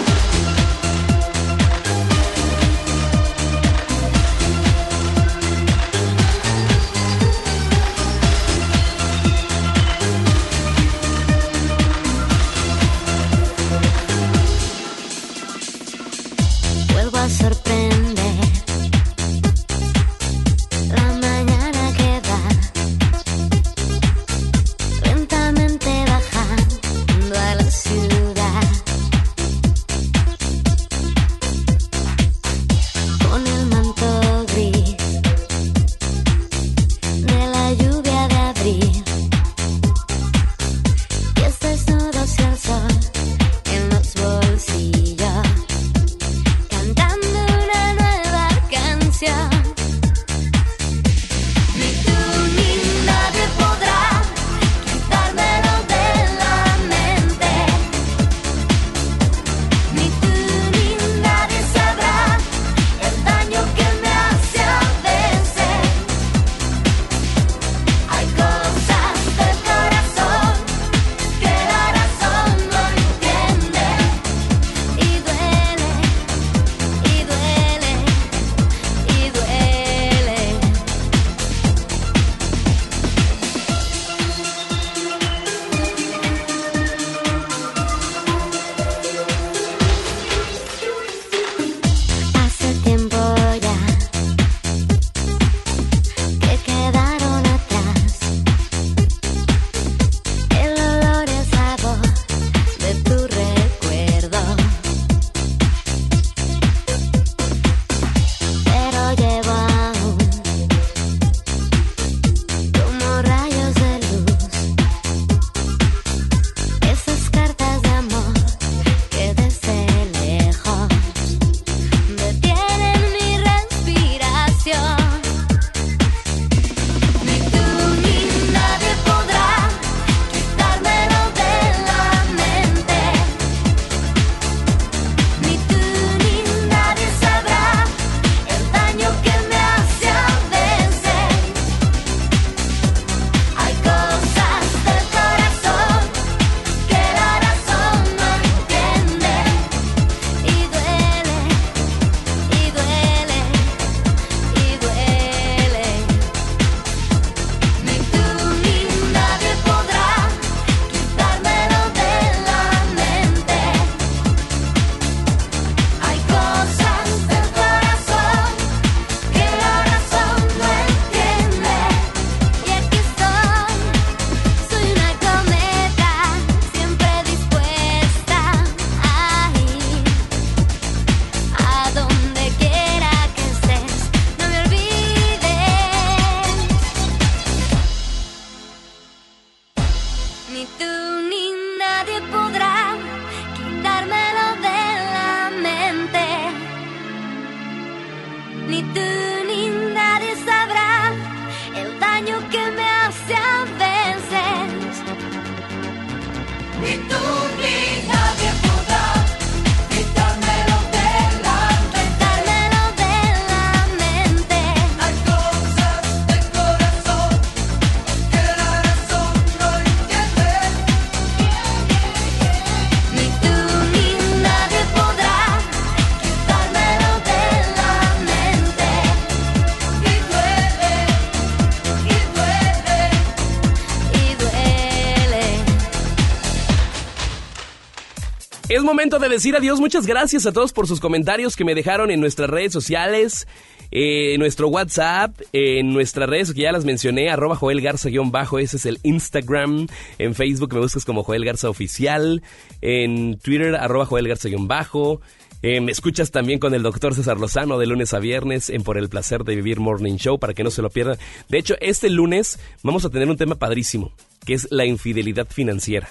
momento de decir adiós. Muchas gracias a todos por sus comentarios que me dejaron en nuestras redes sociales, en nuestro WhatsApp, en nuestras redes que ya las mencioné, arroba Joel Garza-bajo, ese es el Instagram. En Facebook me buscas como Joel Garza Oficial. En Twitter, arroba Joel Garza-bajo. Eh, me escuchas también con el doctor César Lozano de lunes a viernes en Por el Placer de Vivir Morning Show para que no se lo pierdan. De hecho, este lunes vamos a tener un tema padrísimo, que es la infidelidad financiera.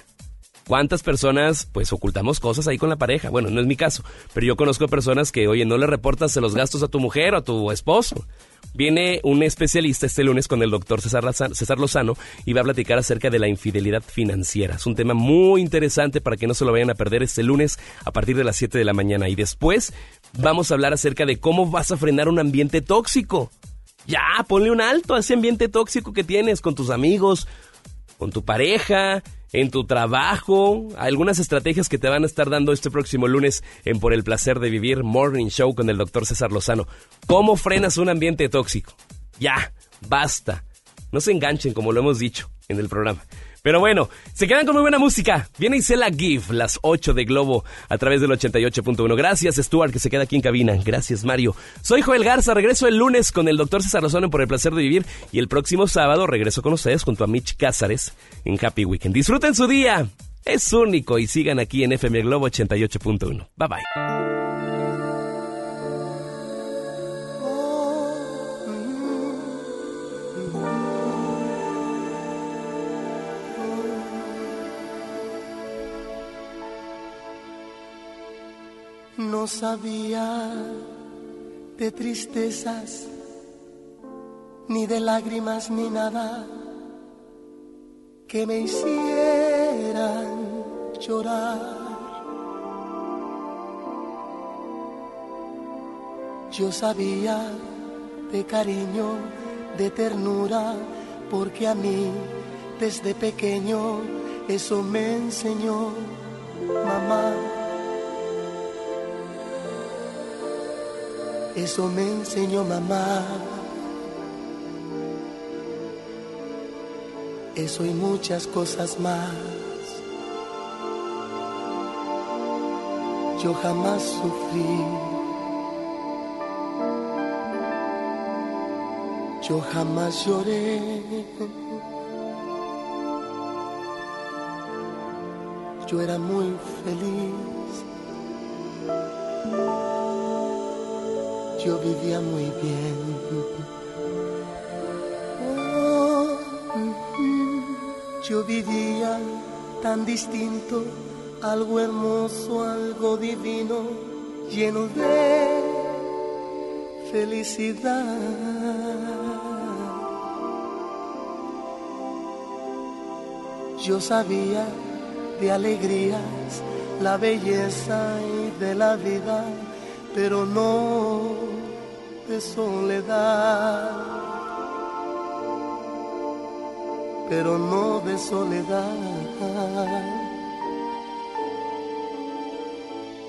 ¿Cuántas personas pues ocultamos cosas ahí con la pareja? Bueno, no es mi caso, pero yo conozco personas que, oye, no le reportas los gastos a tu mujer o a tu esposo. Viene un especialista este lunes con el doctor César, César Lozano y va a platicar acerca de la infidelidad financiera. Es un tema muy interesante para que no se lo vayan a perder este lunes a partir de las 7 de la mañana. Y después vamos a hablar acerca de cómo vas a frenar un ambiente tóxico. Ya, ponle un alto a ese ambiente tóxico que tienes con tus amigos, con tu pareja, en tu trabajo, algunas estrategias que te van a estar dando este próximo lunes en Por el Placer de Vivir Morning Show con el doctor César Lozano. ¿Cómo frenas un ambiente tóxico? Ya, basta. No se enganchen como lo hemos dicho en el programa. Pero bueno, se quedan con muy buena música. Viene Isela GIF, las 8 de Globo, a través del 88.1. Gracias, Stuart, que se queda aquí en cabina. Gracias, Mario. Soy Joel Garza, regreso el lunes con el doctor César Lozano por el placer de vivir. Y el próximo sábado regreso con ustedes junto a Mitch Cázares en Happy Weekend. Disfruten su día. Es único y sigan aquí en FM Globo 88.1. Bye bye. No sabía de tristezas, ni de lágrimas, ni nada que me hicieran llorar. Yo sabía de cariño, de ternura, porque a mí desde pequeño eso me enseñó mamá. Eso me enseñó mamá. Eso y muchas cosas más. Yo jamás sufrí. Yo jamás lloré. Yo era muy feliz. Yo vivía muy bien. Oh, yo vivía tan distinto, algo hermoso, algo divino, lleno de felicidad. Yo sabía de alegrías, la belleza y de la vida, pero no de soledad, pero no de soledad.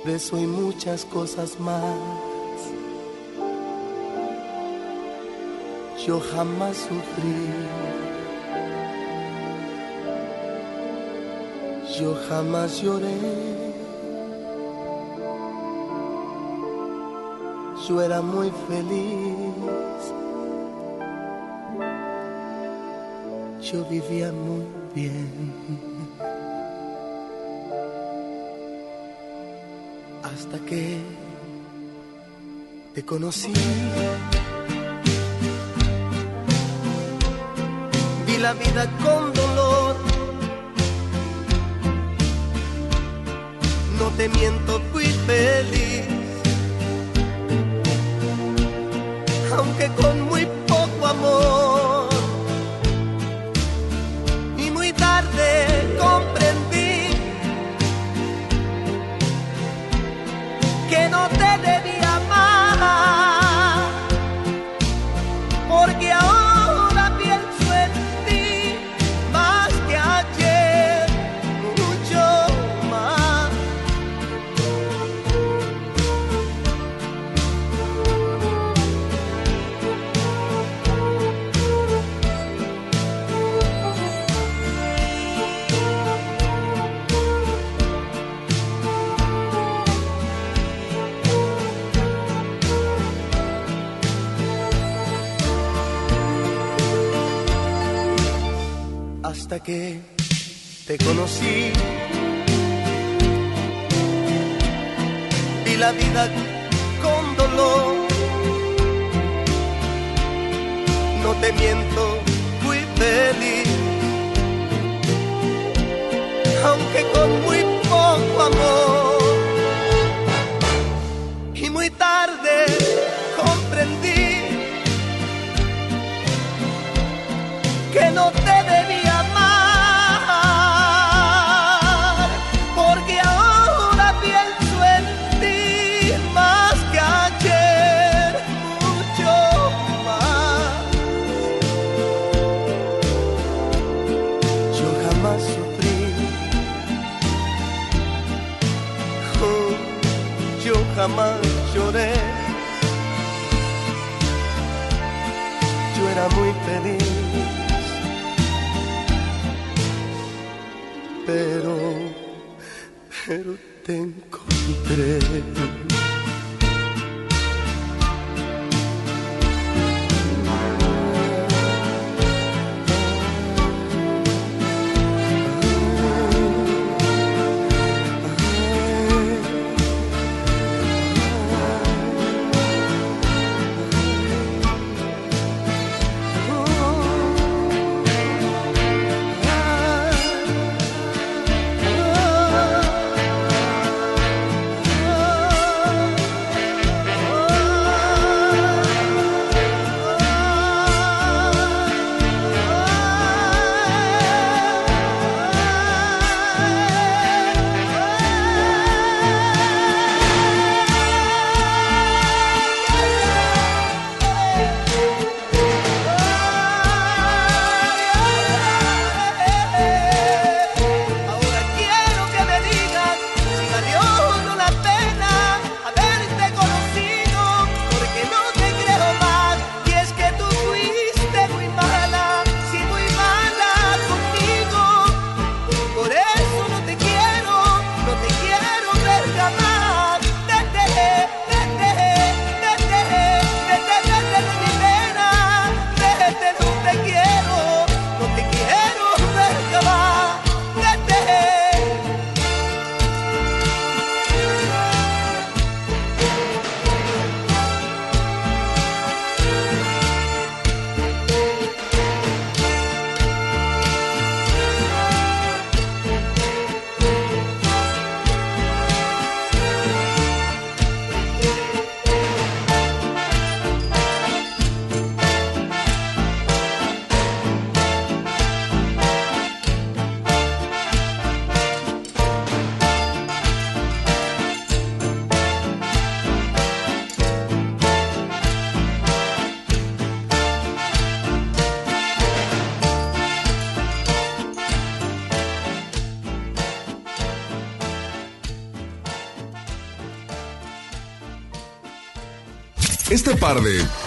De eso y muchas cosas más. Yo jamás sufrí. Yo jamás lloré. Yo era muy feliz. Yo vivía muy bien. Hasta que te conocí. Vi la vida con te miento,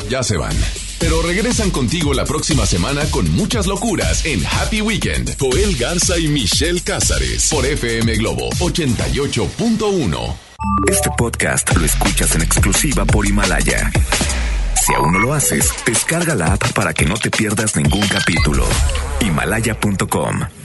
ya se van. Pero regresan contigo la próxima semana con muchas locuras en Happy Weekend. Joel Garza y Michelle Cázares por FM Globo 88.1. Este podcast lo escuchas en exclusiva por Himalaya. Si aún no lo haces, descarga la app para que no te pierdas ningún capítulo. Himalaya.com